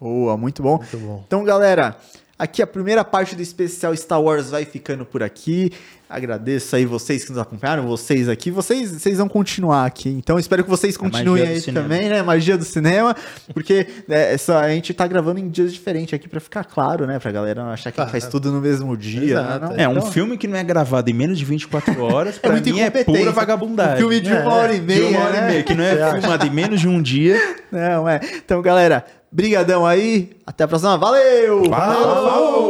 Boa, muito bom. Muito bom. Então, galera, aqui a primeira parte do especial Star Wars vai ficando por aqui. Agradeço aí vocês que nos acompanharam, vocês aqui. Vocês, vocês vão continuar aqui. Então, espero que vocês continuem magia do aí cinema. também, né? Magia do cinema. Porque né, essa, a gente tá gravando em dias diferentes aqui pra ficar claro, né? Pra galera não achar que a gente faz tudo no mesmo dia. Né? Não, É, um então, filme que não é gravado em menos de 24 horas, (laughs) pra muito mim é pura vagabundagem. Um filme de uma hora e De meia, uma hora e né? meia, que não é filmado em menos de um dia. Não, é. Então, galera, brigadão aí. Até a próxima. Valeu! Falou!